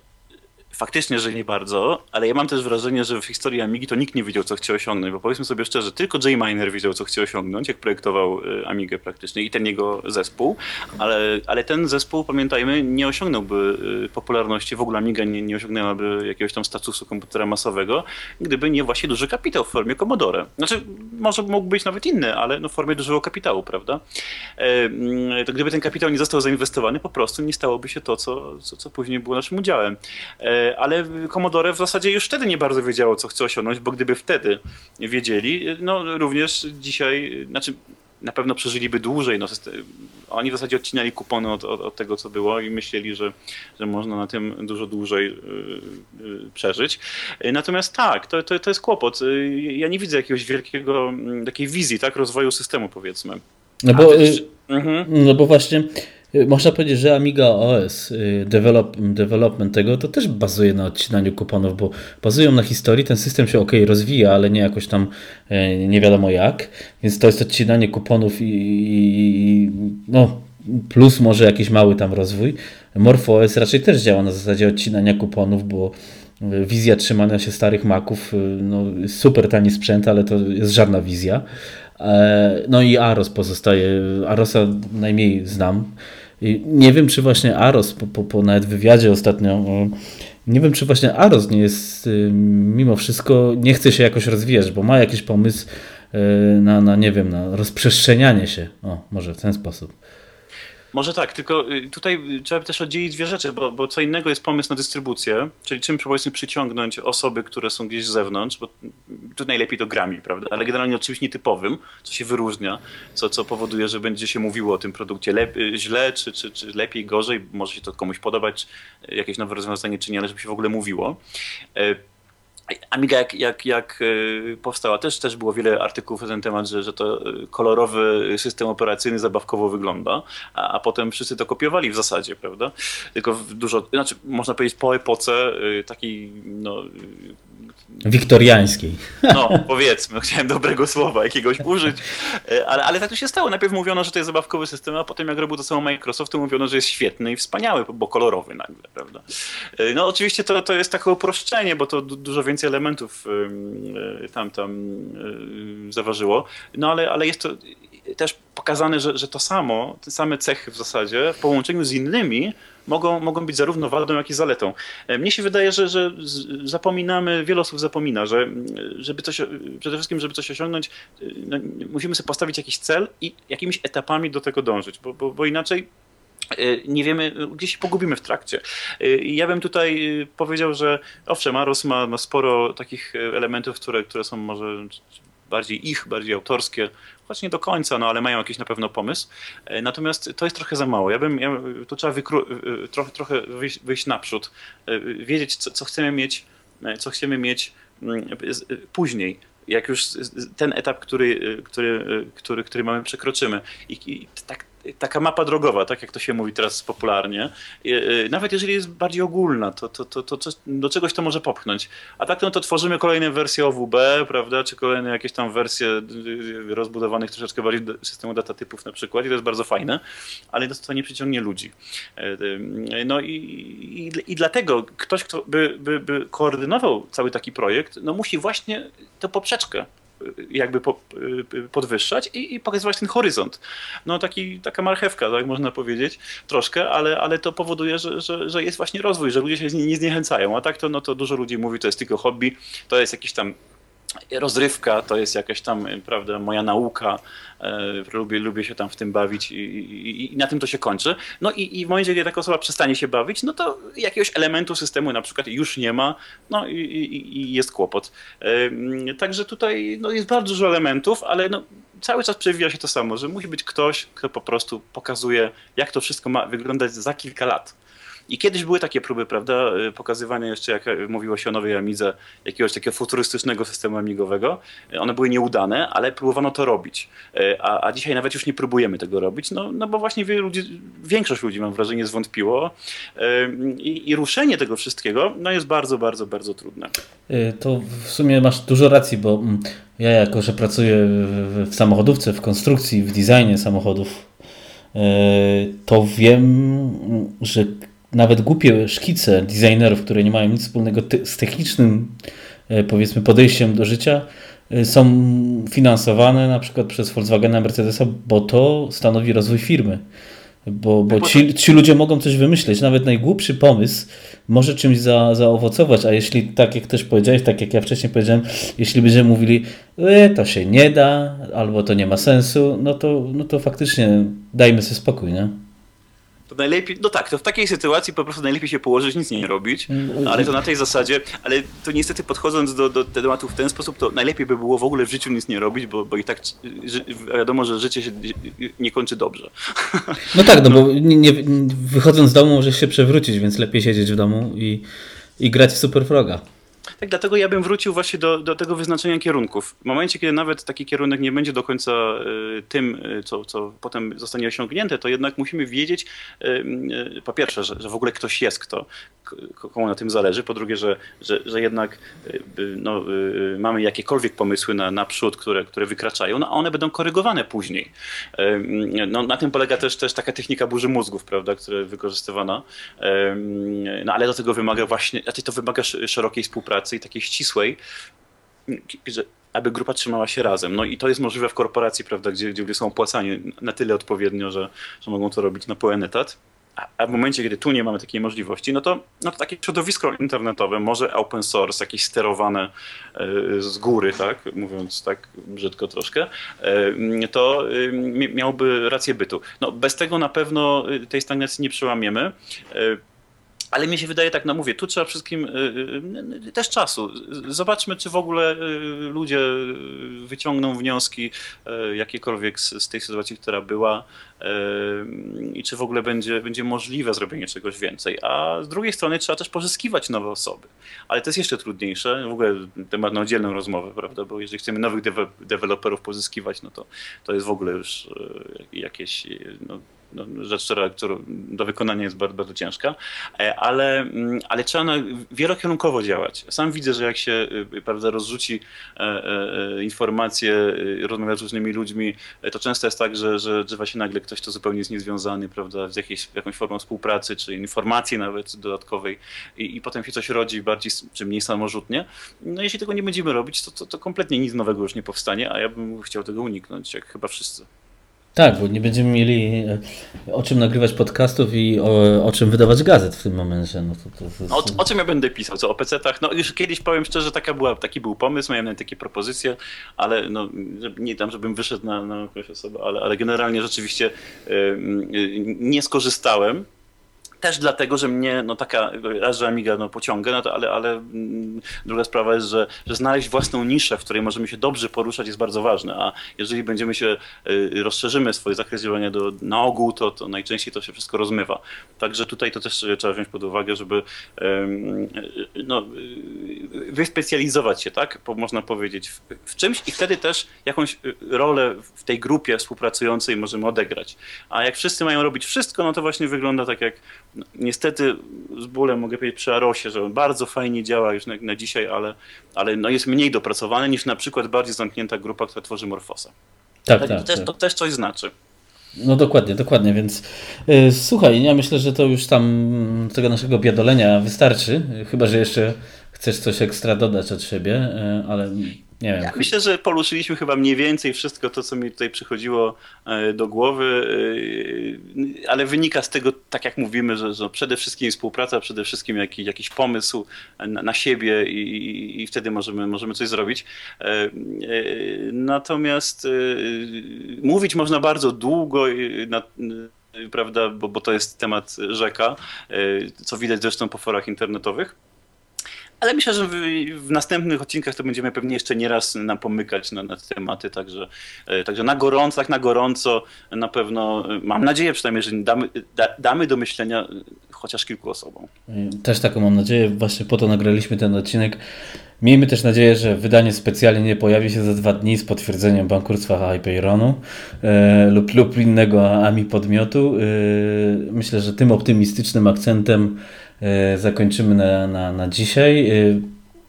faktycznie, że nie bardzo, ale ja mam też wrażenie, że w historii Amigi to nikt nie wiedział, co chce osiągnąć, bo powiedzmy sobie szczerze, tylko J. Miner wiedział, co chce osiągnąć, jak projektował y, Amigę praktycznie i ten jego zespół, ale, ale ten zespół, pamiętajmy, nie osiągnąłby y, popularności, w ogóle Amiga nie, nie osiągnęłaby jakiegoś tam statusu komputera masowego, gdyby nie właśnie duży kapitał w formie Commodore. Znaczy, może mógł być nawet inny, ale no w formie dużego kapitału, prawda? E, mm, to gdyby ten kapitał nie został zainwestowany, po prostu nie stałoby się to, co, co, co później było naszym udziałem. E, ale Commodore w zasadzie już wtedy nie bardzo wiedziało, co chce osiągnąć, bo gdyby wtedy wiedzieli, no również dzisiaj, znaczy na pewno przeżyliby dłużej. No, oni w zasadzie odcinali kupony od, od, od, tego, co było i myśleli, że, że można na tym dużo dłużej yy, przeżyć. Natomiast tak, to, to, to jest kłopot. Ja nie widzę jakiegoś wielkiego, takiej wizji tak, rozwoju systemu, powiedzmy. No bo, ty... mhm. no bo właśnie Y, można powiedzieć, że Amiga OS, y, develop, development tego, to też bazuje na odcinaniu kuponów, bo bazują na historii, ten system się ok, rozwija, ale nie jakoś tam y, nie wiadomo jak, więc to jest odcinanie kuponów i, i no, plus może jakiś mały tam rozwój. MorphOS raczej też działa na zasadzie odcinania kuponów, bo wizja trzymania się starych maków, no super tani sprzęt, ale to jest żadna wizja. E, no i Aros pozostaje. Arosa najmniej znam. I nie wiem, czy właśnie Aros, po, po, po nawet wywiadzie ostatnio, e, nie wiem, czy właśnie Aros nie jest, e, mimo wszystko, nie chce się jakoś rozwijać, bo ma jakiś pomysł na, na nie wiem, na rozprzestrzenianie się. O, może w ten sposób. Może tak, tylko y, tutaj trzeba też oddzielić dwie rzeczy, bo, bo co innego jest pomysł na dystrybucję, czyli czym powiedzmy przyciągnąć osoby, które są gdzieś z zewnątrz, bo tu najlepiej to grami, prawda, ale generalnie oczywiście nietypowym, co się wyróżnia, co, co powoduje, że będzie się mówiło o tym produkcie lep- źle, czy, czy, czy lepiej, gorzej, może się to komuś podobać, jakieś nowe rozwiązanie, czy nie, ale żeby się w ogóle mówiło. Amiga jak, jak, jak e, powstała, też, też było wiele artykułów na ten temat, że, że to e, kolorowy system operacyjny zabawkowo wygląda, a, a potem wszyscy to kopiowali w zasadzie, prawda? Tylko dużo, znaczy można powiedzieć po epoce e, takiej no, Wiktoriańskiej. No, powiedzmy, chciałem dobrego słowa jakiegoś użyć, ale, ale tak to się stało. Najpierw mówiono, że to jest zabawkowy system, a potem jak robił to samo Microsoft, to mówiono, że jest świetny i wspaniały, bo kolorowy nagle, prawda? No oczywiście to, to jest takie uproszczenie, bo to dużo więcej elementów tam, tam zaważyło, no ale, ale jest to też pokazane, że, że to samo, te same cechy w zasadzie w połączeniu z innymi mogą, mogą być zarówno wadą, jak i zaletą. E, mnie się wydaje, że, że zapominamy, wiele osób zapomina, że żeby coś, przede wszystkim, żeby coś osiągnąć, e, no, musimy sobie postawić jakiś cel i jakimiś etapami do tego dążyć, bo, bo, bo inaczej e, nie wiemy, gdzieś się pogubimy w trakcie. Ja bym tutaj powiedział, że owszem, Aros ma, ma sporo takich elementów, które, które są może bardziej ich, bardziej autorskie, choć nie do końca, no ale mają jakiś na pewno pomysł. E, natomiast to jest trochę za mało. Ja bym, ja, tu trzeba wykru, e, e, trochę, trochę wyjść, wyjść naprzód, wiedzieć, co, co chcemy mieć, co chcemy mieć mm, później jak już ten etap, który, który, który, który mamy, przekroczymy. I, i tak taka mapa drogowa, tak jak to się mówi teraz popularnie, nawet jeżeli jest bardziej ogólna, to, to, to, to do czegoś to może popchnąć. A tak no to tworzymy kolejne wersje OWB, prawda, czy kolejne jakieś tam wersje y, rozbudowanych troszeczkę bardziej systemu datatypów na przykład i to jest bardzo fajne, ale to nie przyciągnie ludzi. E, y, no i, i, i dlatego ktoś, kto by, by, by koordynował cały taki projekt, no musi właśnie tę poprzeczkę jakby po, y, podwyższać i, i, pokazywać ten horyzont. No taki, taka marchewka, tak można powiedzieć, troszkę, ale, ale to powoduje, że, że, że jest właśnie rozwój, że ludzie się nie zniechęcają, a tak to, no to dużo ludzi mówi, to jest tylko hobby, to jest jakiś tam rozrywka, to jest jakaś tam, prawda, moja nauka, e, lubię, lubię się tam w tym bawić i, i, i, na tym to się kończy. No i, i w momencie, kiedy taka osoba przestanie się bawić, no to jakiegoś elementu systemu na przykład już nie ma, no i, i jest kłopot. E, także tutaj no, jest bardzo dużo elementów, ale no, cały czas przewija się to samo, że musi być ktoś, kto po prostu pokazuje, jak to wszystko ma wyglądać za kilka lat. I kiedyś były takie próby, prawda, y, pokazywania jeszcze, jak mówiło się o nowej Amidze, jakiegoś takiego futurystycznego systemu amigowego. One były nieudane, ale próbowano to robić. Y, a, a dzisiaj nawet już nie próbujemy tego robić, no, no bo właśnie wielu ludzi, większość ludzi, mam wrażenie, zwątpiło. Y, I, I, ruszenie tego wszystkiego no, jest bardzo, bardzo, bardzo trudne. To w sumie masz dużo racji, bo mm, ja jako, że pracuję w samochodówce, w konstrukcji, w designie samochodów, to wiem, że nawet głupie szkice designerów, które nie mają nic wspólnego z technicznym, powiedzmy, podejściem do życia, są finansowane na przykład przez Volkswagena, Mercedesa, bo to stanowi rozwój firmy. Bo, bo ci, ci ludzie mogą coś wymyśleć, nawet najgłupszy pomysł może czymś za, zaowocować, a jeśli, tak jak też powiedziałeś, tak jak ja wcześniej powiedziałem, jeśli będziemy mówili, e, to się nie da, albo to nie ma sensu, no to, no to faktycznie dajmy sobie spokój, nie? Najlepiej, no tak, to w takiej sytuacji po prostu najlepiej się położyć, nic nie robić, ale to na tej zasadzie, ale to niestety podchodząc do, do tematu w ten sposób, to najlepiej by było w ogóle w życiu nic nie robić, bo, bo i tak wiadomo, że życie się nie kończy dobrze. [LAUGHS] No tak, no, no. bo nie, nie, wychodząc z domu możesz się przewrócić, więc lepiej siedzieć w domu i, i grać w Super Froga. Tak, dlatego ja bym wrócił właśnie do, do tego wyznaczenia kierunków. W momencie, kiedy nawet taki kierunek nie będzie do końca y, tym, y, co, co potem zostanie osiągnięte, to jednak musimy wiedzieć, y, po pierwsze, że, że w ogóle ktoś jest, kto, komu na tym zależy, po drugie, że, że, że jednak no, mamy jakiekolwiek pomysły na, naprzód, które, które wykraczają, no, a one będą korygowane później. No, na tym polega też, też taka technika burzy mózgów, prawda, która jest wykorzystywana, no, ale do tego wymaga właśnie, znaczy to wymaga szerokiej współpracy, pracy i takiej ścisłej, że aby grupa trzymała się razem. No i to jest możliwe w korporacji, prawda, gdzie, gdzie ludzie są opłacani na tyle odpowiednio, że, że mogą to robić na pełen etat. A, a w momencie, kiedy tu nie mamy takiej możliwości, no to, no to takie środowisko internetowe, może open source, jakieś sterowane y, z góry, tak, mówiąc tak brzydko troszkę, y, to y, miałby rację bytu. No, bez tego na pewno tej stagnacji nie przełamiemy. Ale mi się wydaje, tak no mówię, tu trzeba wszystkim y, y, też czasu. Zobaczmy, czy w ogóle y, ludzie wyciągną wnioski jakiekolwiek z, z tej sytuacji, która była i czy w ogóle będzie, będzie możliwe zrobienie czegoś więcej. A z drugiej strony trzeba też pozyskiwać nowe osoby. Ale to jest jeszcze trudniejsze. W ogóle temat na oddzielną rozmowę, prawda? Bo jeżeli chcemy nowych deweloperów pozyskiwać, no to, to jest w ogóle już jakieś no, rzecz, która, która do wykonania jest bardzo, bardzo ciężka, e, ale, mm, ale trzeba na, wielokierunkowo działać. Sam widzę, że jak się y, prawda, rozrzuci e, e, informacje, y, rozmawia z różnymi ludźmi, to często jest tak, że, że drzewa się nagle ktoś, kto zupełnie jest niezwiązany prawda, z jakiejś, jakąś formą współpracy, czy informacji nawet dodatkowej i, i potem się coś rodzi bardziej czy mniej samorzutnie. No jeśli tego nie będziemy robić, to, to, to kompletnie nic nowego już nie powstanie, a ja bym chciał tego uniknąć, jak chyba wszyscy. Tak, bo nie będziemy mieli e, o czym nagrywać podcastów i o, o czym wydawać gazet w tym momencie. No to, to, to... No, o, o, czym ja będę pisał? Co o PC-tach? No już kiedyś powiem szczerze, taka była, taki był pomysł, miałem takie propozycje, ale no, nie tam, żebym wyszedł na, na jakąś osobę, ale, ale generalnie rzeczywiście yy, nie skorzystałem też dlatego, że mnie no taka, raz, że Amiga no, pociąga, no to, ale, ale mm, druga sprawa jest, że, że znaleźć własną niszę, w której możemy się dobrze poruszać jest bardzo ważne, a jeżeli będziemy się, y, rozszerzymy swoje zakres działania do, na ogół, to, to najczęściej to się wszystko rozmywa. Także tutaj to też trzeba wziąć pod uwagę, żeby no, y, wyspecjalizować się, tak, można powiedzieć, w, w czymś i wtedy też jakąś y, rolę w tej grupie współpracującej możemy odegrać. A jak wszyscy mają robić wszystko, no to właśnie wygląda tak jak no, niestety z bólem mogę powiedzieć przy Arosie, że on bardzo fajnie działa już na, na dzisiaj, ale, ale no jest mniej dopracowany niż na przykład bardziej zamknięta grupa, która tworzy Morfosa. Tak, tak, to, też, tak. to też coś znaczy. No dokładnie, dokładnie, więc yy, słuchaj, ja myślę, że to już tam tego naszego biadolenia wystarczy, chyba, że jeszcze chcesz coś ekstra dodać od siebie, yy, ale nie wiem. Ja myślę, że poruszyliśmy chyba mniej więcej wszystko to, co mi tutaj przychodziło e, do głowy, e, ale wynika z tego, tak jak mówimy, że, że przede wszystkim współpraca, przede wszystkim jakiś, jakiś pomysł na, na siebie i, i, wtedy możemy, możemy coś zrobić. E, natomiast mówić można bardzo długo na, prawda, bo, bo to jest temat rzeka, co widać zresztą po forach internetowych. Ale myślę, że w, w, następnych odcinkach to będziemy pewnie jeszcze nieraz nam pomykać na, na te tematy, także, e, także na gorąco, tak na gorąco na pewno, e, mam nadzieję przynajmniej, że damy, da, damy do myślenia e, chociaż kilku osobom. Też taką mam nadzieję, właśnie po to nagraliśmy ten odcinek. Miejmy też nadzieję, że wydanie specjalnie nie pojawi się za dwa dni z potwierdzeniem bankructwa Hyperonu e, lub, lub innego AMI podmiotu. E, myślę, że tym optymistycznym akcentem zakończymy na, na, na dzisiaj. E,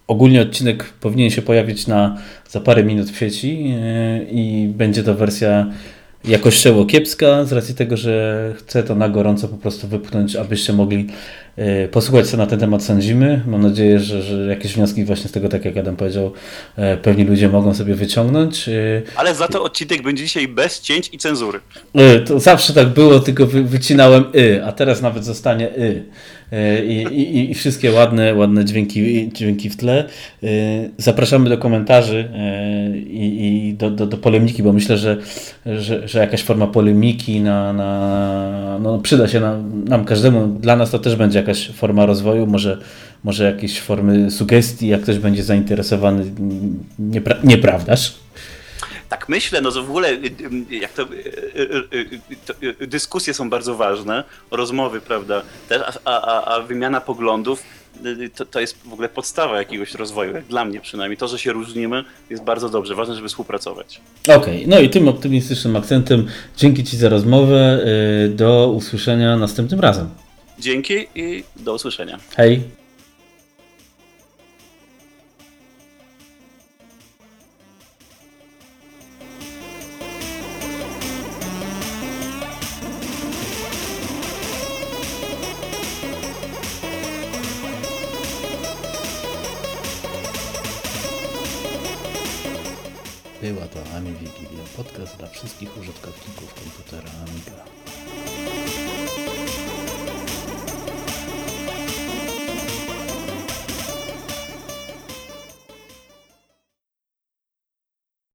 ogólnie odcinek powinien się pojawić na, za parę minut w sieci e, i będzie to wersja jakościowo kiepska, z racji tego, że chcę to na gorąco po prostu wypchnąć, abyście mogli e, posłuchać, co na ten temat sądzimy. Mam nadzieję, że, że jakieś wnioski właśnie z tego, tak jak Adam powiedział, e, pewni ludzie mogą sobie wyciągnąć. E, Ale za to odcinek będzie dzisiaj bez cięć i cenzury. To zawsze tak było, tylko wy, wycinałem y, a teraz nawet zostanie y. I, i, i, wszystkie ładne, ładne dźwięki, dźwięki w tle. Zapraszamy do komentarzy i, i do, do, do, polemiki, bo myślę, że, że, że jakaś forma polemiki na, na, no przyda się nam, nam każdemu. Dla nas to też będzie jakaś forma rozwoju, może, może jakieś formy sugestii, jak ktoś będzie zainteresowany. Niepra nieprawdaż? Tak myślę, no to w ogóle y, y, jak to, y, to, dyskusje są bardzo ważne, rozmowy, prawda, a, a, a wymiana poglądów to, to jest w ogóle podstawa jakiegoś rozwoju, jak dla mnie przynajmniej. To, że się różnimy jest bardzo dobrze, ważne, żeby współpracować. Okej, okay. no i tym optymistycznym akcentem dzięki Ci za rozmowę, do usłyszenia następnym razem. Dzięki i do usłyszenia. Hej. Była to Ami Wigilia, podcast dla wszystkich użytkowników komputera Amiga.